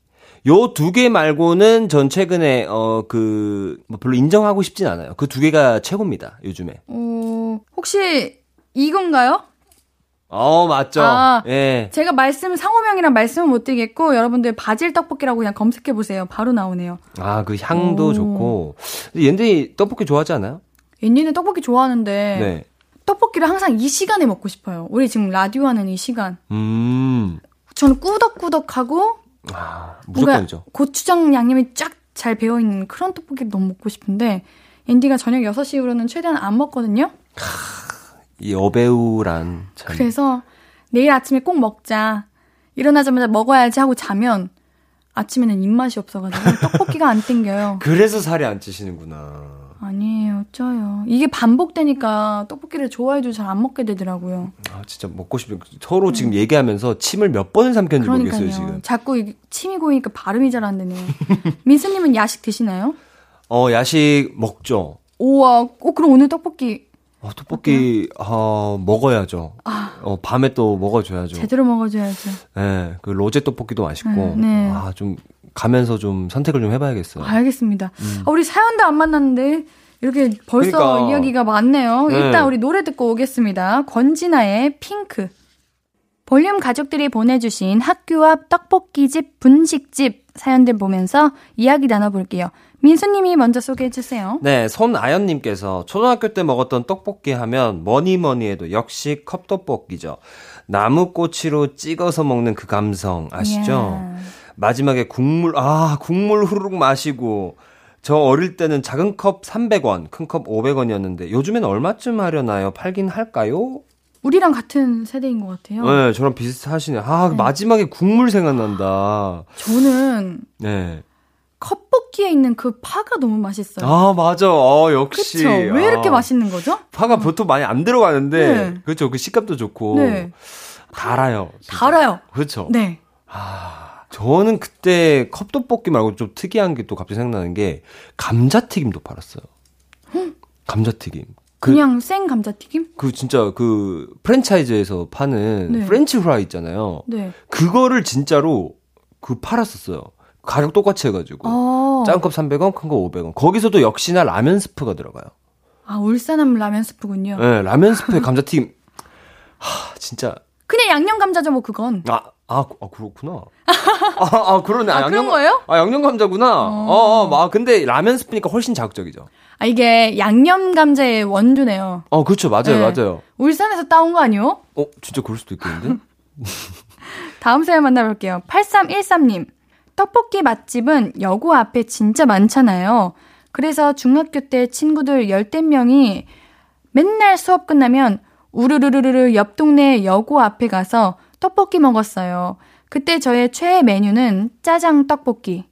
요 두 개 말고는 전 최근에, 어, 그, 뭐 별로 인정하고 싶진 않아요. 그 두 개가 최고입니다, 요즘에. 어, 혹시 이건가요? 어, 맞죠. 아. 예. 제가 말씀 상호명이랑 말씀은 못 드리겠고 여러분들 바질 떡볶이라고 그냥 검색해 보세요. 바로 나오네요. 아, 그 향도 오. 좋고. 근데 떡볶이 좋아하지 않아요? 옌니는 떡볶이 좋아하는데 네. 떡볶이를 항상 이 시간에 먹고 싶어요. 우리 지금 라디오 하는 이 시간. 음. 저는 꾸덕꾸덕하고 아, 무조건이죠. 고추장 양념이 쫙 잘 배어 있는 그런 떡볶이를 너무 먹고 싶은데 앤디가 저녁 6시 이후로는 최대한 안 먹거든요. 이 여배우란 참. 그래서 내일 아침에 꼭 먹자. 일어나자마자 먹어야지 하고 자면 아침에는 입맛이 없어가지고 떡볶이가 안 땡겨요. 그래서 살이 안 찌시는구나. 아니에요, 쪄요. 이게 반복되니까 떡볶이를 좋아해도 잘 안 먹게 되더라고요. 아, 진짜 먹고 싶은. 서로 지금 얘기하면서 침을 몇 번을 삼켰는지 음. 그러니까요. 모르겠어요, 지금. 자꾸 침이 고이니까 발음이 잘 안 되네요. 민수님은 야식 드시나요? 어, 야식 먹죠. 우와, 어, 그럼 오늘 떡볶이 어, 떡볶이, 어, 먹어야죠. 어, 밤에 또 먹어줘야죠. 아. 제대로 먹어줘야죠. 예, 그 로제 떡볶이도 맛있고. 네, 네. 아, 좀, 가면서 좀 선택을 좀 해봐야겠어요. 알겠습니다. 아, 우리 사연도 안 만났는데 이렇게 벌써 음. 그러니까. 이야기가 많네요. 네. 일단 우리 노래 듣고 오겠습니다. 권진아의 핑크. 볼륨 가족들이 보내주신 학교 앞 떡볶이집, 분식집 사연들 보면서 이야기 나눠볼게요. 민수님이 먼저 소개해주세요. 네, 손아연님께서 초등학교 때 먹었던 떡볶이 하면 뭐니 뭐니 해도 역시 컵떡볶이죠. 나무꼬치로 찍어서 먹는 그 감성 아시죠? 이야. 마지막에 국물, 아, 국물 후루룩 마시고, 저 어릴 때는 작은 컵 300원, 큰 컵 500원이었는데, 요즘엔 얼마쯤 하려나요? 팔긴 할까요? 우리랑 같은 세대인 것 같아요. 네, 저랑 비슷하시네. 아, 마지막에 국물 생각난다. 저는 네. 컵볶이에 있는 그 파가 너무 맛있어요. 아, 맞아. 어, 역시. 그쵸? 왜 이렇게 아, 맛있는 거죠? 파가 보통 많이 안 들어가는데, 네. 그렇죠. 그 식감도 좋고. 네. 달아요. 진짜. 달아요. 그렇죠. 네. 저는 그때 컵떡볶이 말고 좀 특이한 게 또 갑자기 생각나는 게 감자튀김도 팔았어요. 감자튀김. 그, 그냥 생 감자튀김? 그 진짜 그 프랜차이즈에서 파는 네. 프렌치 프라이 있잖아요. 네. 그거를 진짜로 그 팔았었어요. 가격 똑같이 해가지고. 어. 작은 컵 300원, 큰 거 500원. 거기서도 역시나 라면 스프가 들어가요. 아, 울산함 라면 스프군요. 네, 라면 스프에 감자튀김. 하, 진짜. 그냥 양념 감자죠, 뭐 그건. 아, 아, 아 그렇구나. 아, 아 그러네. 아, 그런 거예요? 아, 양념 감자구나. 어, 어, 아, 근데 라면 스프니까 훨씬 자극적이죠. 아, 이게 양념 감자의 원두네요. 어, 그렇죠. 맞아요. 네. 맞아요. 울산에서 따온 거 아니요? 어, 진짜 그럴 수도 있겠는데? 다음 사연 만나볼게요. 8313님. 떡볶이 맛집은 여고 앞에 진짜 많잖아요. 그래서 중학교 때 친구들 열댓 명이 맨날 수업 끝나면 우르르르르 옆 동네 여고 앞에 가서 떡볶이 먹었어요. 그때 저의 최애 메뉴는 짜장 떡볶이.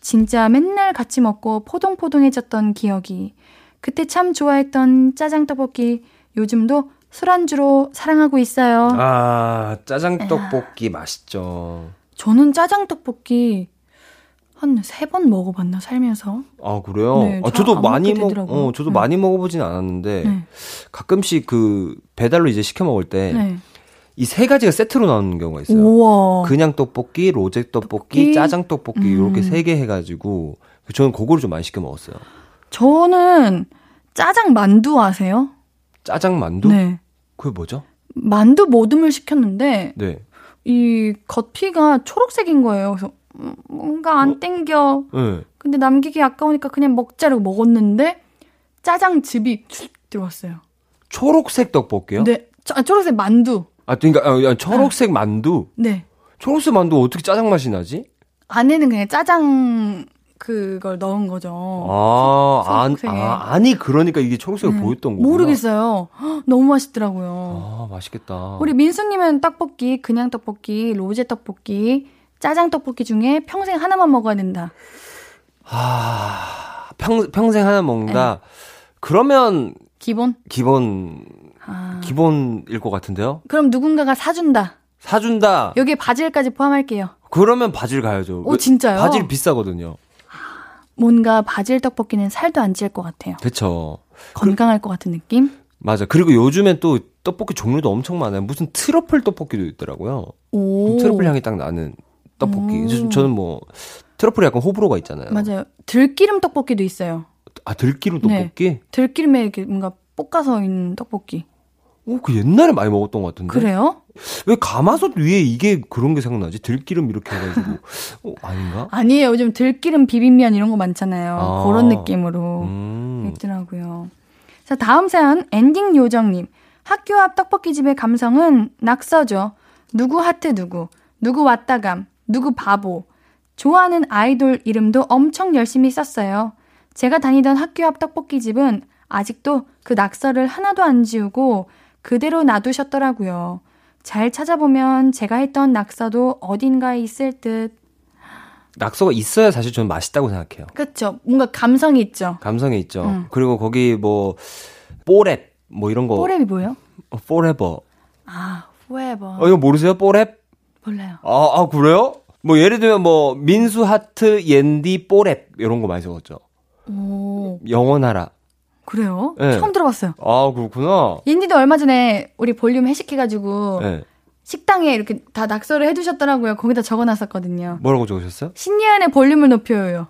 진짜 맨날 같이 먹고 포동포동해졌던 기억이. 그때 참 좋아했던 짜장 떡볶이. 요즘도 술안주로 사랑하고 있어요. 아, 짜장 떡볶이 맛있죠. 저는 짜장 떡볶이 한 세 번 먹어봤나 살면서. 아, 그래요? 네, 아, 잘 저도 안 많이 먹. 어, 저도 네. 많이 먹어보진 않았는데, 네. 가끔씩 그, 배달로 이제 시켜 먹을 때, 네. 이 세 가지가 세트로 나오는 경우가 있어요. 우와. 그냥 떡볶이, 로제 떡볶이, 떡볶이? 짜장 떡볶이, 음. 이렇게 세 개 해가지고, 저는 그거를 좀 많이 시켜 먹었어요. 저는 짜장 만두 아세요? 짜장 만두? 네. 그게 뭐죠? 만두 모듬을 시켰는데 네. 이 겉피가 초록색인 거예요. 그래서 음, 뭔가 안 땡겨. 네. 근데 남기기 아까우니까 그냥 먹자고 먹었는데 짜장즙이 쭉 들어왔어요. 초록색 떡볶이요? 네. 저, 아, 초록색 만두. 아, 그러니까 아, 야, 초록색 만두. 네. 초록색 만두 어떻게 짜장 맛이 나지? 안에는 그냥 짜장 그걸 넣은 거죠. 아, 안. 아, 아니 그러니까 이게 초록색을 네. 보였던 거구나. 모르겠어요. 헉, 너무 맛있더라고요. 아, 맛있겠다. 우리 민수님은 떡볶이, 그냥 떡볶이, 로제 떡볶이, 짜장 떡볶이 중에 평생 하나만 먹어야 된다. 아, 평, 평생 하나 먹는다. 네. 그러면 기본? 기본 아. 기본일 것 같은데요? 그럼 누군가가 사준다. 사준다. 여기에 바질까지 포함할게요. 그러면 바질 가야죠. 오, 진짜요? 바질 비싸거든요. 뭔가 바질 떡볶이는 살도 안 찔 것 같아요. 그쵸. 건강할 것 같은 느낌? 맞아. 그리고 요즘엔 또 떡볶이 종류도 엄청 많아요. 무슨 트러플 떡볶이도 있더라고요. 오. 트러플 향이 딱 나는 떡볶이. 오. 저- 저는 뭐 트러플이 약간 호불호가 있잖아요. 맞아요. 들기름 떡볶이도 있어요. 아 들기름 네. 떡볶이? 들기름에 이렇게 뭔가 볶아서 있는 떡볶이. 오, 그 옛날에 많이 먹었던 것 같은데. 그래요? 왜 가마솥 위에 이게 그런 게 생각나지? 들기름 이렇게 해가지고. 어, 아닌가? 아니에요. 요즘 들기름 비빔면 이런 거 많잖아요. 아. 그런 느낌으로 음. 있더라고요. 자, 다음 사연 엔딩 요정님. 학교 앞 떡볶이집의 감성은 낙서죠. 누구 하트 누구, 누구 왔다감, 누구 바보. 좋아하는 아이돌 이름도 엄청 열심히 썼어요. 제가 다니던 학교 앞 떡볶이집은 아직도 그 낙서를 하나도 안 지우고 그대로 놔두셨더라고요. 잘 찾아보면 제가 했던 낙서도 어딘가에 있을 듯. 낙서가 있어야 사실 저는 맛있다고 생각해요. 그쵸? 뭔가 감성이 있죠. 감성이 있죠. 음. 그리고 거기 뭐, 뽀랩, 뭐 이런 거. 뽀랩이 뭐예요? 어, forever. 아, forever. 어, 이거 모르세요? 뽀랩? 몰라요. 아, 아, 그래요? 뭐 예를 들면 뭐, 민수 하트, 옌디, 뽀랩. 이런 거 많이 적었죠. 오, 영원하라. 그래요? 네. 처음 들어봤어요. 아, 그렇구나. 인디도 얼마 전에 우리 볼륨 회식해가지고 네. 식당에 이렇게 다 낙서를 해두셨더라고요. 거기다 적어놨었거든요. 뭐라고 적으셨어요? 신예은의 볼륨을 높여요.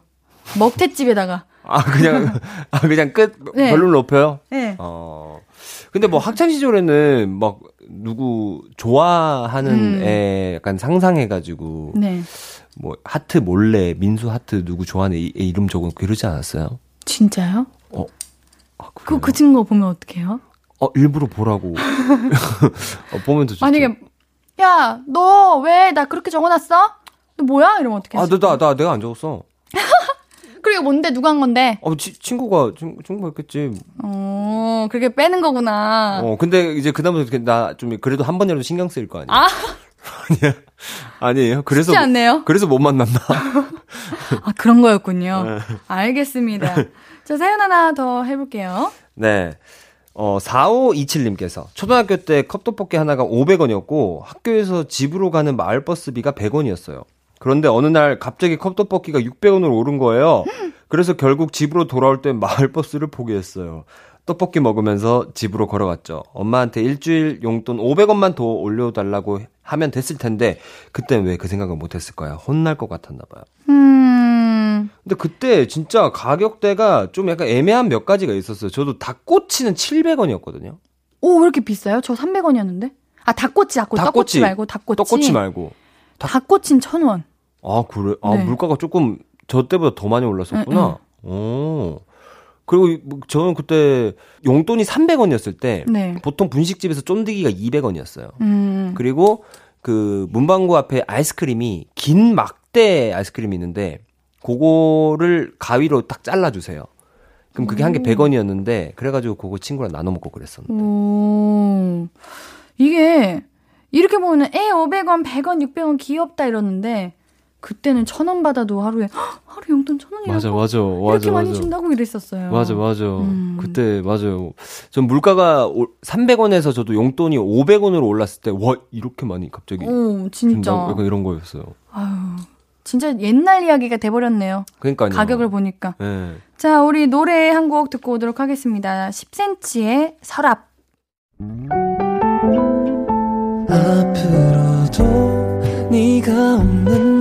먹태집에다가. 아, 그냥, 아, 그냥 끝, 네. 별로 높여요? 네. 어. 근데 뭐 학창 시절에는 막 누구 좋아하는 음. 애 약간 상상해가지고 네. 뭐 하트 몰래 민수 하트 누구 좋아하는 애, 애 이름 적고 그러지 않았어요? 진짜요? 아, 그? 그 친구 보면 어떡해요? 어, 일부러 보라고. 어, 보면 더 좋죠. 만약에, 야, 너 왜 나 그렇게 적어놨어? 너 뭐야? 이러면 어떡해? 아, 나, 나, 나, 내가 안 적었어. 그리고 뭔데? 누가 한 건데? 어, 치, 친구가, 친, 친구가 했겠지. 어, 그렇게 빼는 거구나. 어, 근데 이제 그다음부터 나 좀 그래도 한 번이라도 신경 쓰일 거 아니에요? 아, 아니야. 아니에요. 그래서 쉽지 않네요. 그래서 못 만났나? 아, 그런 거였군요. 네. 알겠습니다. 자, 사연 하나 더 해볼게요. 네. 어, 4527님께서 초등학교 때 컵떡볶이 하나가 500원이었고 학교에서 집으로 가는 마을버스비가 100원이었어요. 그런데 어느 날 갑자기 컵떡볶이가 600원으로 오른 거예요. 그래서 결국 집으로 돌아올 때 마을버스를 포기했어요. 떡볶이 먹으면서 집으로 걸어갔죠. 엄마한테 일주일 용돈 500원만 더 올려달라고 하면 됐을 텐데 그땐 왜그 생각을 못했을까요? 혼날 것 같았나 봐요. 음, 근데 그때 진짜 가격대가 좀 약간 애매한 몇 가지가 있었어요. 저도 닭꼬치는 700원이었거든요. 오, 왜 이렇게 비싸요? 저 300원이었는데? 아, 닭꼬치, 닭꼬치. 떡꼬치 말고 닭꼬치. 떡꼬치 말고. 닭꼬치는 천 원. 아, 그래? 아, 네. 물가가 조금 저 때보다 더 많이 올랐었구나. 오. 그리고 이- 뭐 저는 그때 용돈이 300원이었을 때 네. 보통 분식집에서 쫀디기가 200원이었어요. 음. 그리고 그 문방구 앞에 아이스크림이 긴 막대 아이스크림이 있는데 그거를 가위로 딱 잘라주세요. 그럼 그게 한 개 100원이었는데 그래가지고 그거 친구랑 나눠 먹고 그랬었는데. 오. 이게 이렇게 보면 에 500원, 100원, 600원 귀엽다 이러는데 그때는 천 원 받아도 하루에 헉, 하루 용돈 천 원이라고 맞아, 맞아, 이렇게 맞아, 많이 맞아. 준다고 이랬었어요. 맞아, 맞아. 음. 그때, 맞아요. 전 물가가 300원에서 저도 용돈이 500원으로 올랐을 때, 와, 이렇게 많이 갑자기 오, 진짜. 준다고? 약간 이런 거였어요. 아유, 진짜 옛날 이야기가 돼버렸네요. 그러니까요. 가격을 보니까. 예. 자, 우리 노래 한 곡 듣고 오도록 하겠습니다. 10cm의 서랍. 앞으로도 네가 없는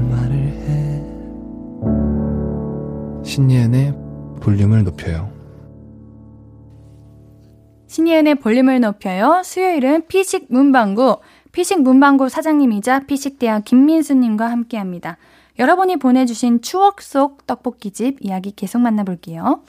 신예은의 볼륨을 높여요. 신예은의 볼륨을 높여요. 수요일은 피식 문방구, 피식 문방구 사장님이자 피식대학 김민수님과 함께 합니다. 여러분이 보내주신 추억 속 떡볶이집 이야기 계속 만나볼게요.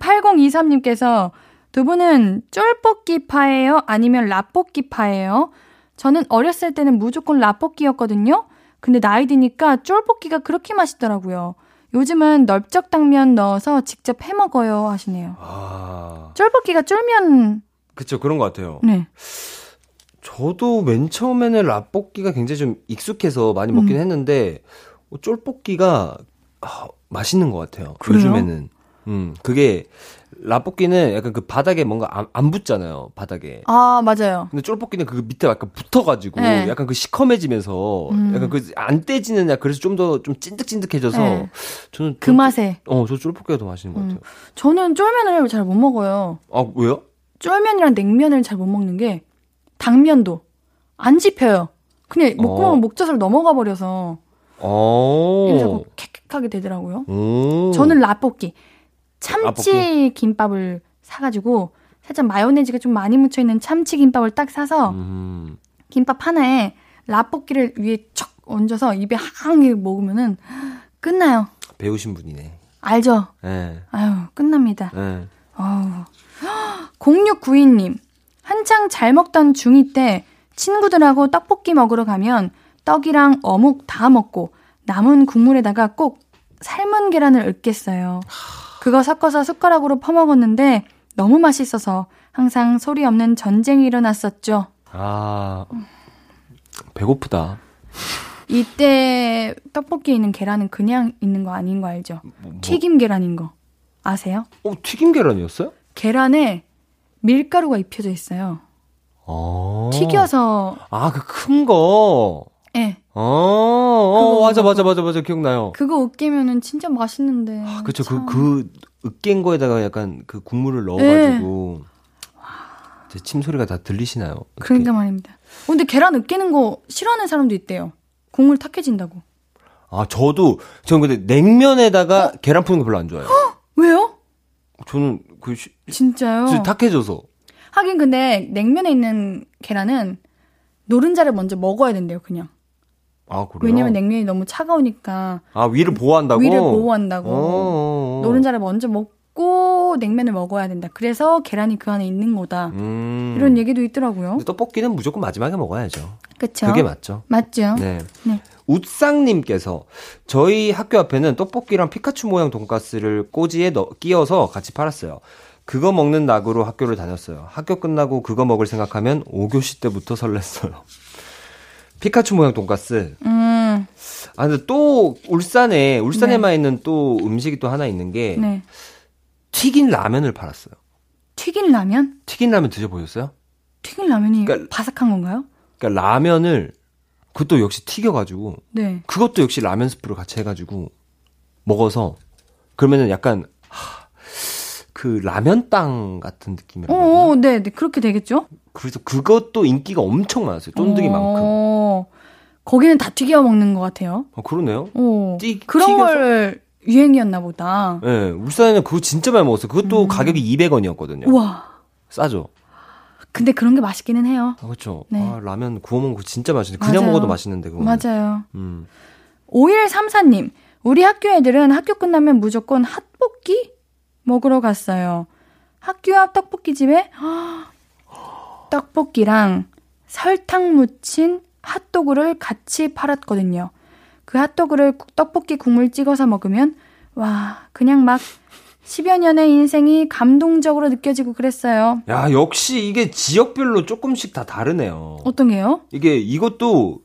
8023님께서 두 분은 쫄볶이파예요? 아니면 라볶이파예요? 저는 어렸을 때는 무조건 라볶이였거든요? 근데 나이 드니까 쫄볶이가 그렇게 맛있더라고요. 요즘은 넓적 당면 넣어서 직접 해 먹어요 하시네요. 아, 쫄볶이가 쫄면 그쵸, 그런 것 같아요. 네. 저도 맨 처음에는 라볶이가 굉장히 좀 익숙해서 많이 먹긴 음. 했는데, 어, 쫄볶이가, 아, 맛있는 것 같아요. 그래요? 요즘에는. 음, 그게, 라볶이는 약간 그 바닥에 뭔가 안, 안 붙잖아요, 바닥에. 아 맞아요. 근데 쫄볶이는 그 밑에 약간 붙어가지고 네. 약간 그 시커매지면서 음. 약간 그 안 떼지는 약 그래서 좀더좀 찐득찐득해져서 네. 저는 그 쫄- 맛에 어, 저 쫄볶이가 더 맛있는 것 음. 같아요. 저는 쫄면을 잘 못 먹어요. 아, 왜요? 쫄면이랑 냉면을 잘 못 먹는 게 당면도 안 집혀요. 그냥 목구멍 어. 목젖을 넘어가 버려서 어. 이게 자꾸 캑캑하게 되더라고요. 오. 저는 라볶이 참치 라볶이? 김밥을 사가지고 살짝 마요네즈가 좀 많이 묻혀 있는 참치 김밥을 딱 사서 음. 김밥 하나에 라볶이를 위에 척 얹어서 입에 항하게 먹으면은 끝나요. 배우신 분이네. 알죠? 예. 아유 끝납니다. 예. 아우. 0692님, 한창 잘 먹던 중2 때 친구들하고 떡볶이 먹으러 가면 떡이랑 어묵 다 먹고 남은 국물에다가 꼭 삶은 계란을 읊겠어요. 그거 섞어서 숟가락으로 퍼먹었는데 너무 맛있어서 항상 소리 없는 전쟁이 일어났었죠. 아. 배고프다. 이때 떡볶이에 있는 계란은 그냥 있는 거 아닌 거 알죠? 뭐, 뭐. 튀김 계란인 거 아세요? 어, 튀김 계란이었어요? 계란에 밀가루가 입혀져 있어요. 어. 튀겨서 아, 그 큰 거. 예. 어, 어, 그거 맞아. 맞아, 맞아, 맞아, 기억나요. 그거 으깨면은 진짜 맛있는데. 아, 그쵸, 참. 그, 그, 으깬 거에다가 약간 그 국물을 넣어가지고. 제 침소리가 다 들리시나요? 네. 그러니까 말입니다. 어, 근데 계란 으깨는 거 싫어하는 사람도 있대요. 국물 탁해진다고. 아, 저도, 저는 근데 냉면에다가 어? 계란 푸는 거 별로 안 좋아해요. 왜요? 저는 그, 시- 진짜요? 진짜 탁해져서. 하긴 근데 냉면에 있는 계란은 노른자를 먼저 먹어야 된대요, 그냥. 아, 그래요? 왜냐면 냉면이 너무 차가우니까 아, 위를 보호한다고? 위를 보호한다고. 어, 어, 어. 노른자를 먼저 먹고 냉면을 먹어야 된다. 그래서 계란이 그 안에 있는 거다. 음. 이런 얘기도 있더라고요. 떡볶이는 무조건 마지막에 먹어야죠. 그쵸? 그게 맞죠. 맞죠? 네. 네. 웃상님께서 저희 학교 앞에는 떡볶이랑 피카츄 모양 돈가스를 꼬지에 넣, 끼워서 같이 팔았어요. 그거 먹는 낙으로 학교를 다녔어요. 학교 끝나고 그거 먹을 생각하면 5교시 때부터 설렜어요. 피카츄 모양 돈가스. 음, 아, 근데 또 울산에, 울산에만 있는 또 음식이 또 하나 있는 게 네. 튀긴 라면을 팔았어요. 튀긴 라면? 튀긴 라면 드셔보셨어요? 튀긴 라면이 그러니까- 바삭한 건가요? 그러니까 라면을 그것도 역시 튀겨가지고 네. 그것도 역시 라면 스프를 같이 해가지고 먹어서 그러면은 약간 하, 그 라면 빵 같은 느낌이라고 되나? 어, 네, 네, 그렇게 되겠죠? 그래서 그것도 인기가 엄청 많았어요. 쫀득이만큼. 어, 거기는 다 튀겨 먹는 것 같아요. 어, 그러네요. 어, 튀- 그런 튀겨서- 걸 유행이었나 보다. 예, 울산에는 그거 진짜 많이 먹었어요. 그것도 음. 가격이 200원이었거든요. 우와. 싸죠? 근데 그런 게 맛있기는 해요. 아, 그렇죠. 네. 아, 라면 구워 먹는 거 진짜 맛있는데 그냥. 먹어도 맛있는데 그거. 맞아요. 음. 5134님, 우리 학교 애들은 학교 끝나면 무조건 핫볶이 먹으러 갔어요. 학교 앞 떡볶이집에 떡볶이랑 설탕 묻힌 핫도그를 같이 팔았거든요. 그 핫도그를 국- 떡볶이 국물 찍어서 먹으면 와, 그냥 막 10여 년의 인생이 감동적으로 느껴지고 그랬어요. 야, 역시 이게 지역별로 조금씩 다 다르네요. 어떤 게요? 이게 이것도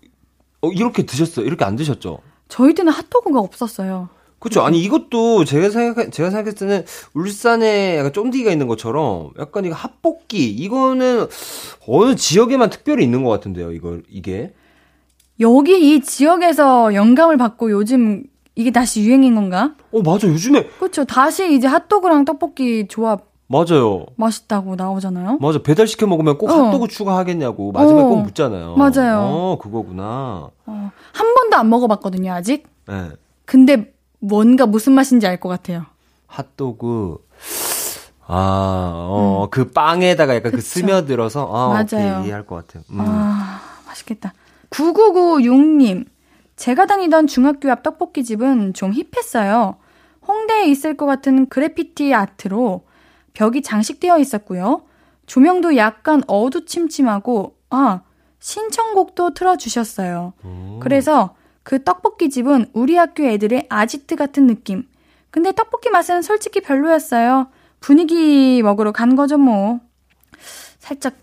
어, 이렇게 드셨어요? 이렇게 안 드셨죠? 저희 때는 핫도그가 없었어요. 그렇죠. 아니 이것도 제가 생각 제가 생각했을 때는 울산에 약간 쫀디가 있는 것처럼 약간 이거 핫볶이 이거는 어느 지역에만 특별히 있는 것 같은데요. 이거 이게 여기 이 지역에서 영감을 받고 요즘 이게 다시 유행인 건가? 어 맞아 요즘에 그렇죠. 다시 이제 핫도그랑 떡볶이 조합 맞아요. 맛있다고 나오잖아요. 맞아 배달 시켜 먹으면 꼭 어. 핫도그 추가하겠냐고 마지막에 어. 꼭 묻잖아요. 맞아요. 어 그거구나. 어, 한 번도 안 먹어봤거든요, 아직. 네. 근데 뭔가 무슨 맛인지 알 것 같아요. 핫도그 아, 어, 그 빵에다가 약간 그 음. 그쵸. 스며들어서, 아, 맞아요. 오케이, 이해할 것 같아요. 음. 아, 맛있겠다. 9996님. 제가 다니던 중학교 앞 떡볶이집은 좀 힙했어요. 홍대에 있을 것 같은 그래피티 아트로 벽이 장식되어 있었고요. 조명도 약간 어두침침하고, 아, 신청곡도 틀어주셨어요. 음. 그래서 그 떡볶이 집은 우리 학교 애들의 아지트 같은 느낌. 근데 떡볶이 맛은 솔직히 별로였어요. 분위기 먹으러 간 거죠, 뭐. 살짝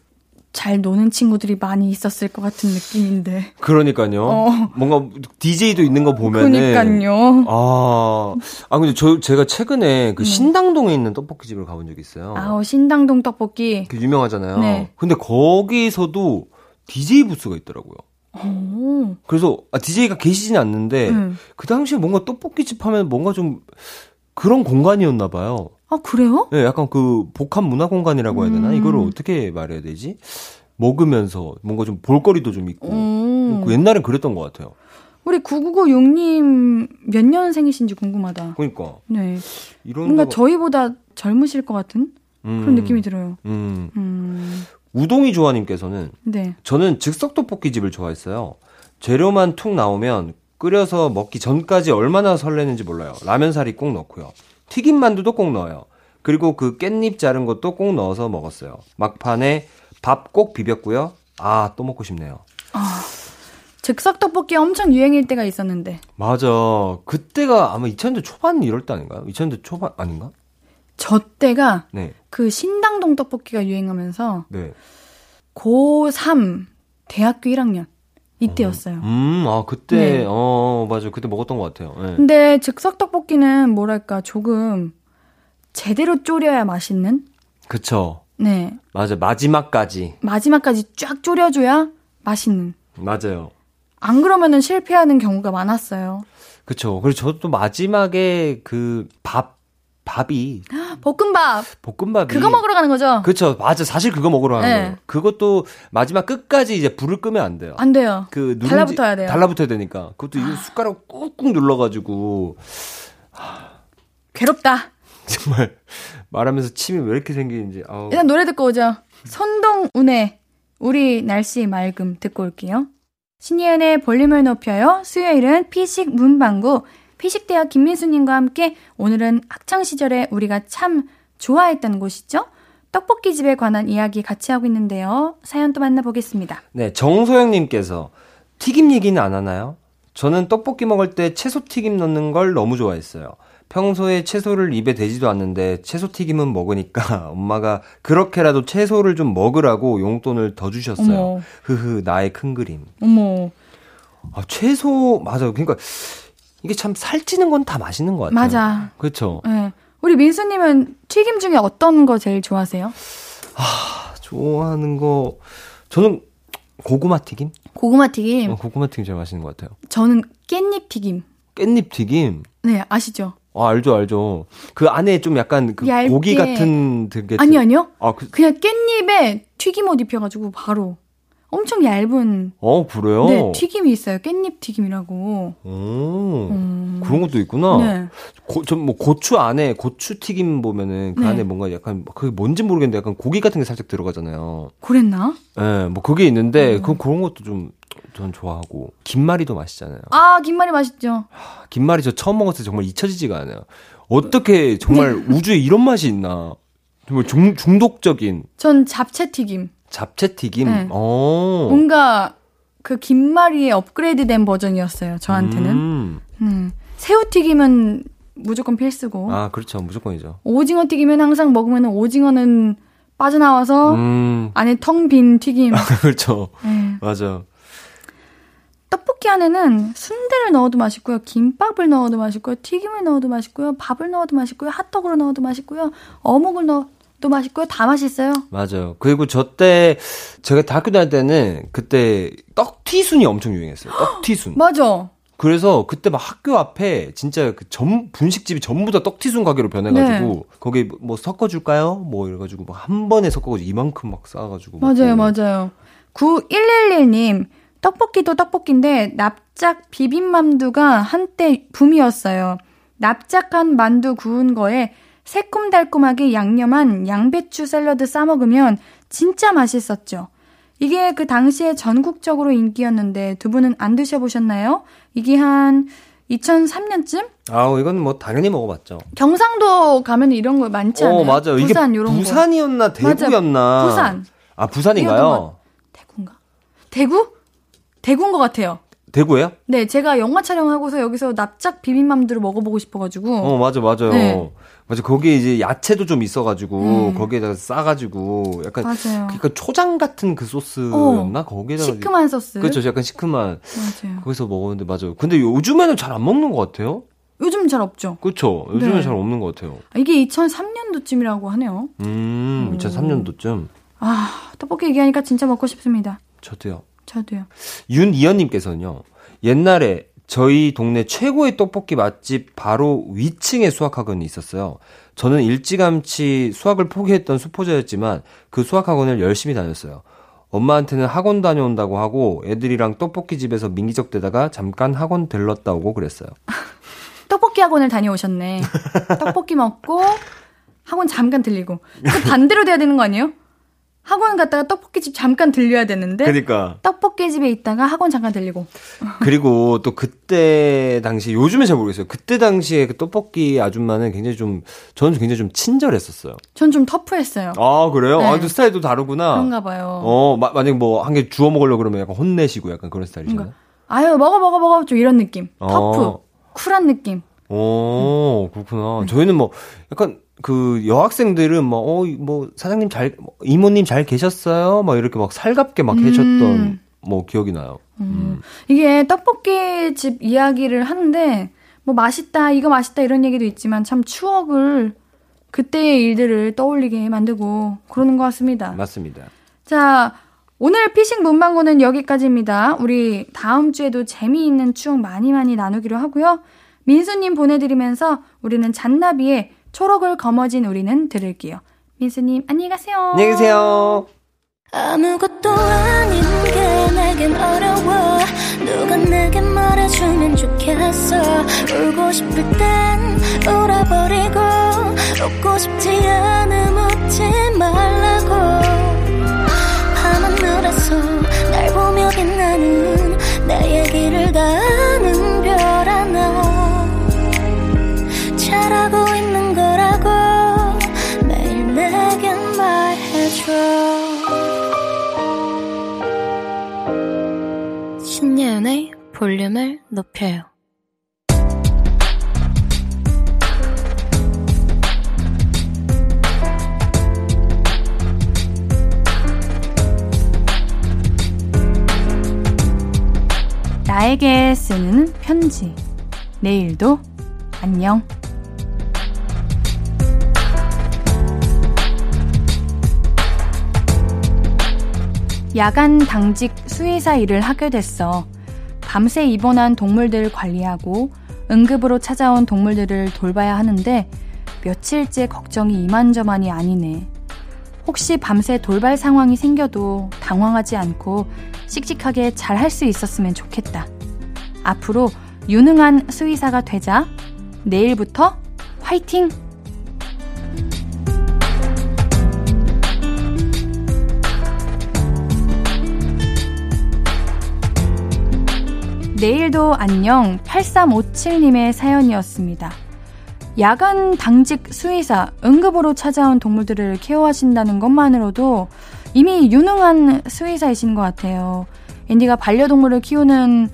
잘 노는 친구들이 많이 있었을 것 같은 느낌인데. 그러니까요. 어. 뭔가 DJ도 있는 거 보면은. 그니까요. 아, 아 근데 저 제가 최근에 그 신당동에 있는 떡볶이 집을 가본 적이 있어요. 네. 아우, 신당동 떡볶이. 그 유명하잖아요. 네. 근데 거기서도 DJ 부스가 있더라고요. 오. 그래서 아, DJ가 계시진 않는데 음. 그 당시에 뭔가 떡볶이 집 하면 뭔가 좀 그런 공간이었나 봐요. 아, 그래요? 네, 약간 그 복합 문화 공간이라고 해야 되나? 음. 이거를 어떻게 말해야 되지? 먹으면서 뭔가 좀 볼거리도 좀 있고. 오. 그 옛날엔 그랬던 것 같아요. 우리 9996님 몇 년생이신지 궁금하다. 그러니까 네. 이런 뭔가 저희보다 젊으실 것 같은 그런 음, 느낌이 들어요. 음. 음. 우동이 조아님께서는 네. 저는 즉석 떡볶이 집을 좋아했어요. 재료만 툭 나오면 끓여서 먹기 전까지 얼마나 설레는지 몰라요. 라면 사리 꼭 넣고요. 튀김 만두도 꼭 넣어요. 그리고 그 깻잎 자른 것도 꼭 넣어서 먹었어요. 막판에 밥 꼭 비볐고요. 아, 또 먹고 싶네요. 즉석 떡볶이 엄청 유행일 때가 있었는데 맞아. 그때가 아마 2000년대 초반 이럴 때 아닌가요? 2000년대 초반 아닌가? 저 때가 네. 그 신당동 떡볶이가 유행하면서 네. 고3 대학교 1학년 이때였어요. 음, 아, 그때, 네. 어, 맞아. 그때 먹었던 것 같아요. 네. 근데 즉석 떡볶이는 뭐랄까 조금 제대로 졸여야 맛있는? 그쵸. 네. 맞아. 마지막까지. 마지막까지 쫙 졸여줘야 맛있는. 맞아요. 안 그러면은 실패하는 경우가 많았어요. 그쵸. 그리고 저도 또 마지막에 그 밥, 밥이, 볶음밥 볶음밥이. 그거 먹으러 가는 거죠? 그쵸. 맞아. 사실 그거 먹으러 가는 네. 거예요. 그것도 마지막 끝까지 이제 불을 끄면 안 돼요. 안 돼요. 그 누룽지- 달라붙어야 돼요. 아. 달라붙어야 되니까. 그것도 이거 숟가락 꾹꾹 눌러 가지고. 괴롭다. 정말 말하면서 침이 왜 이렇게 생기는지. 아우. 일단 노래 듣고 오죠. 손동운의 우리 날씨 맑음 듣고 올게요. 신예은의 볼륨을 높여요. 수요일은 피식 문방구 피식대학 김민수님과 함께 오늘은 학창 시절에 우리가 참 좋아했던 곳이죠. 떡볶이 집에 관한 이야기 같이 하고 있는데요. 사연 또 만나보겠습니다. 네, 정소영님께서 튀김 얘기는 안 하나요? 저는 떡볶이 먹을 때 채소 튀김 넣는 걸 너무 좋아했어요. 평소에 채소를 입에 대지도 않는데 채소 튀김은 먹으니까 엄마가 그렇게라도 채소를 좀 먹으라고 용돈을 더 주셨어요. 어머. 흐흐, 나의 큰 그림. 어머, 아, 채소, 맞아요. 그러니까 이게 참 살찌는 건 다 맛있는 것 같아요. 맞아. 그렇죠. 네. 우리 민수님은 튀김 중에 어떤 거 제일 좋아하세요? 좋아하는 거, 저는 고구마 튀김? 고구마 튀김. 어, 고구마 튀김 제일 맛있는 것 같아요. 저는 깻잎 튀김. 깻잎 튀김. 네, 아시죠? 아, 알죠, 알죠. 그 안에 좀 약간 그 얇게. 고기 같은 되게 아니, 아니요. 아, 그, 그냥 깻잎에 튀김옷 입혀가지고 바로 엄청 얇은 어, 그래요? 네, 튀김이 있어요. 깻잎 튀김이라고. 오, 음. 그런 것도 있구나. 네. 고, 전뭐 고추 안에 고추 튀김 보면은 그 네. 안에 뭔가 약간 그게 뭔지 모르겠는데 약간 고기 같은 게 살짝 들어가잖아요. 그랬나? 예, 네, 뭐 그게 있는데 음. 그 그런 것도 좀 전 좋아하고 김말이도 맛있잖아요. 아, 김말이 맛있죠. 김말이 저 처음 먹었을 때 정말 잊혀지지가 않아요. 어떻게 정말 네. 우주에 이런 맛이 있나? 정말 중, 중독적인 전 잡채 튀김. 잡채 튀김. 네. 어. 뭔가 그 김말이의 업그레이드된 버전이었어요. 저한테는. 음. 음. 새우 튀김은 무조건 필수고. 아, 그렇죠. 무조건이죠. 오징어 튀김은 항상 먹으면 오징어는 빠져나와서 음. 안에 텅 빈 튀김. 그렇죠. 네. 맞아. 떡볶이 안에는 순대를 넣어도 맛있고요. 김밥을 넣어도 맛있고요. 튀김을 넣어도 맛있고요. 밥을 넣어도 맛있고요. 핫도그를 넣어도 맛있고요. 어묵을 넣어 도 맛있고요. 다 맛있어요. 맞아요. 그리고 저 때 제가 대학교 다닐 때는 그때 떡튀순이 엄청 유행했어요. 떡튀순. 맞아. 그래서 그때 막 학교 앞에 진짜 그 전 분식집이 전부 다 떡튀순 가게로 변해가지고 네. 거기 뭐 섞어줄까요? 뭐 이래가지고 막 한 번에 섞어가지고 이만큼 막 쌓아가지고 맞아요, 먹고. 맞아요. 9111님, 떡볶이도 떡볶인데 납작 비빔만두가 한때 붐이었어요. 납작한 만두 구운 거에 새콤달콤하게 양념한 양배추 샐러드 싸먹으면 진짜 맛있었죠. 이게 그 당시에 전국적으로 인기였는데 두 분은 안 드셔보셨나요? 이게 한 2003년쯤? 아우 이건 뭐 당연히 먹어봤죠. 경상도 가면 이런 거 많지 않아요? 어 맞아요. 이게 부산 요런 거. 부산이었나 대구였나? 부산. 아 부산인가요? 대구인가? 대구? 대구인 것 같아요. 대구예요? 네, 제가 영화 촬영하고서 여기서 납작 비빔만두를 먹어보고 싶어가지고. 어 맞아 맞아요. 네. 맞아 거기에 이제 야채도 좀 있어가지고 음. 거기에다가 싸가지고 약간 맞아요. 그러니까 초장 같은 그 소스였나 거기에다가 시큼한 소스. 그렇죠 약간 시큼한 맞아요. 거기서 먹었는데 맞아요. 근데 요즘에는 잘 안 먹는 것 같아요. 요즘 잘 없죠. 그렇죠. 요즘엔 네. 잘 없는 것 같아요. 아, 이게 2003년도쯤이라고 하네요. 음, 2003년도쯤 아, 떡볶이 얘기하니까 진짜 먹고 싶습니다. 저도요. 저도요. 윤이연님께서는요. 옛날에 저희 동네 최고의 떡볶이 맛집 바로 위층에 수학학원이 있었어요. 저는 일찌감치 수학을 포기했던 수포자였지만 그 수학학원을 열심히 다녔어요. 엄마한테는 학원 다녀온다고 하고 애들이랑 떡볶이 집에서 민기적 대다가 잠깐 학원 들렀다 오고 그랬어요. 떡볶이 학원을 다녀오셨네. 떡볶이 먹고 학원 잠깐 들리고. 그 반대로 돼야 되는 거 아니에요? 학원 갔다가 떡볶이 집 잠깐 들려야 되는데 그러니까 떡볶이 집에 있다가 학원 잠깐 들리고. 그리고 또 그때 당시 요즘에 잘 모르겠어요. 그때 당시에 그 떡볶이 아줌마는 굉장히 좀 저는 굉장히 좀 친절했었어요. 전 좀 터프했어요. 아 그래요? 네. 아, 또 스타일도 다르구나. 그런가 봐요. 어, 마, 만약 뭐한 개 주워 먹으려고 그러면 약간 혼내시고 약간 그런 스타일이잖아요. 아유 먹어 먹어 먹어 좀 이런 느낌. 터프. 어. 쿨한 느낌. 오, 그렇구나. 저희는 뭐 약간 그 여학생들은 뭐, 어, 뭐 사장님 잘, 뭐, 이모님 잘 계셨어요? 막 이렇게 막 살갑게 막 음. 해줬던 뭐 기억이 나요. 음. 이게 떡볶이 집 이야기를 하는데 뭐 맛있다 이거 맛있다 이런 얘기도 있지만 참 추억을 그때의 일들을 떠올리게 만들고 그러는 것 같습니다. 맞습니다. 자 오늘 피식 문방구는 여기까지입니다. 우리 다음 주에도 재미있는 추억 많이 많이 나누기로 하고요. 민수님 보내드리면서 우리는 잔나비의 초록을 거머쥔 우리는 들을게요. 민수님 안녕히 가세요. 안녕히 계세요. 아무것도 아닌 게 내겐 어려워 누가 내게 말해주면 좋겠어 울고 싶을 땐 울어버리고 웃고 싶지 않음 웃지 말라고 밤하늘에서 날 보며 빛나는 내 얘기를 다 아는 볼륨을 높여요. 나에게 쓰는 편지. 내일도 안녕. 야간 당직 수의사 일을 하게 됐어. 밤새 입원한 동물들 관리하고 응급으로 찾아온 동물들을 돌봐야 하는데 며칠째 걱정이 이만저만이 아니네. 혹시 밤새 돌발 상황이 생겨도 당황하지 않고 씩씩하게 잘 할 수 있었으면 좋겠다. 앞으로 유능한 수의사가 되자. 내일부터 화이팅! 내일도 안녕 8357님의 사연이었습니다. 야간 당직 수의사, 응급으로 찾아온 동물들을 케어하신다는 것만으로도 이미 유능한 수의사이신 것 같아요. 앤디가 반려동물을 키우는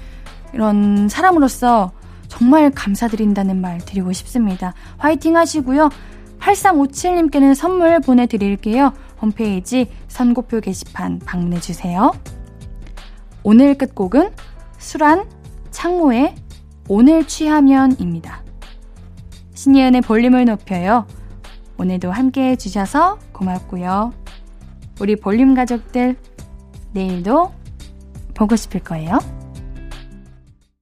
이런 사람으로서 정말 감사드린다는 말 드리고 싶습니다. 화이팅 하시고요. 8357님께는 선물 보내드릴게요. 홈페이지 선고표 게시판 방문해주세요. 오늘 끝곡은 수란 창모의 오늘 취하면입니다. 신예은의 볼륨을 높여요. 오늘도 함께 해주셔서 고맙고요. 우리 볼륨 가족들, 내일도 보고 싶을 거예요.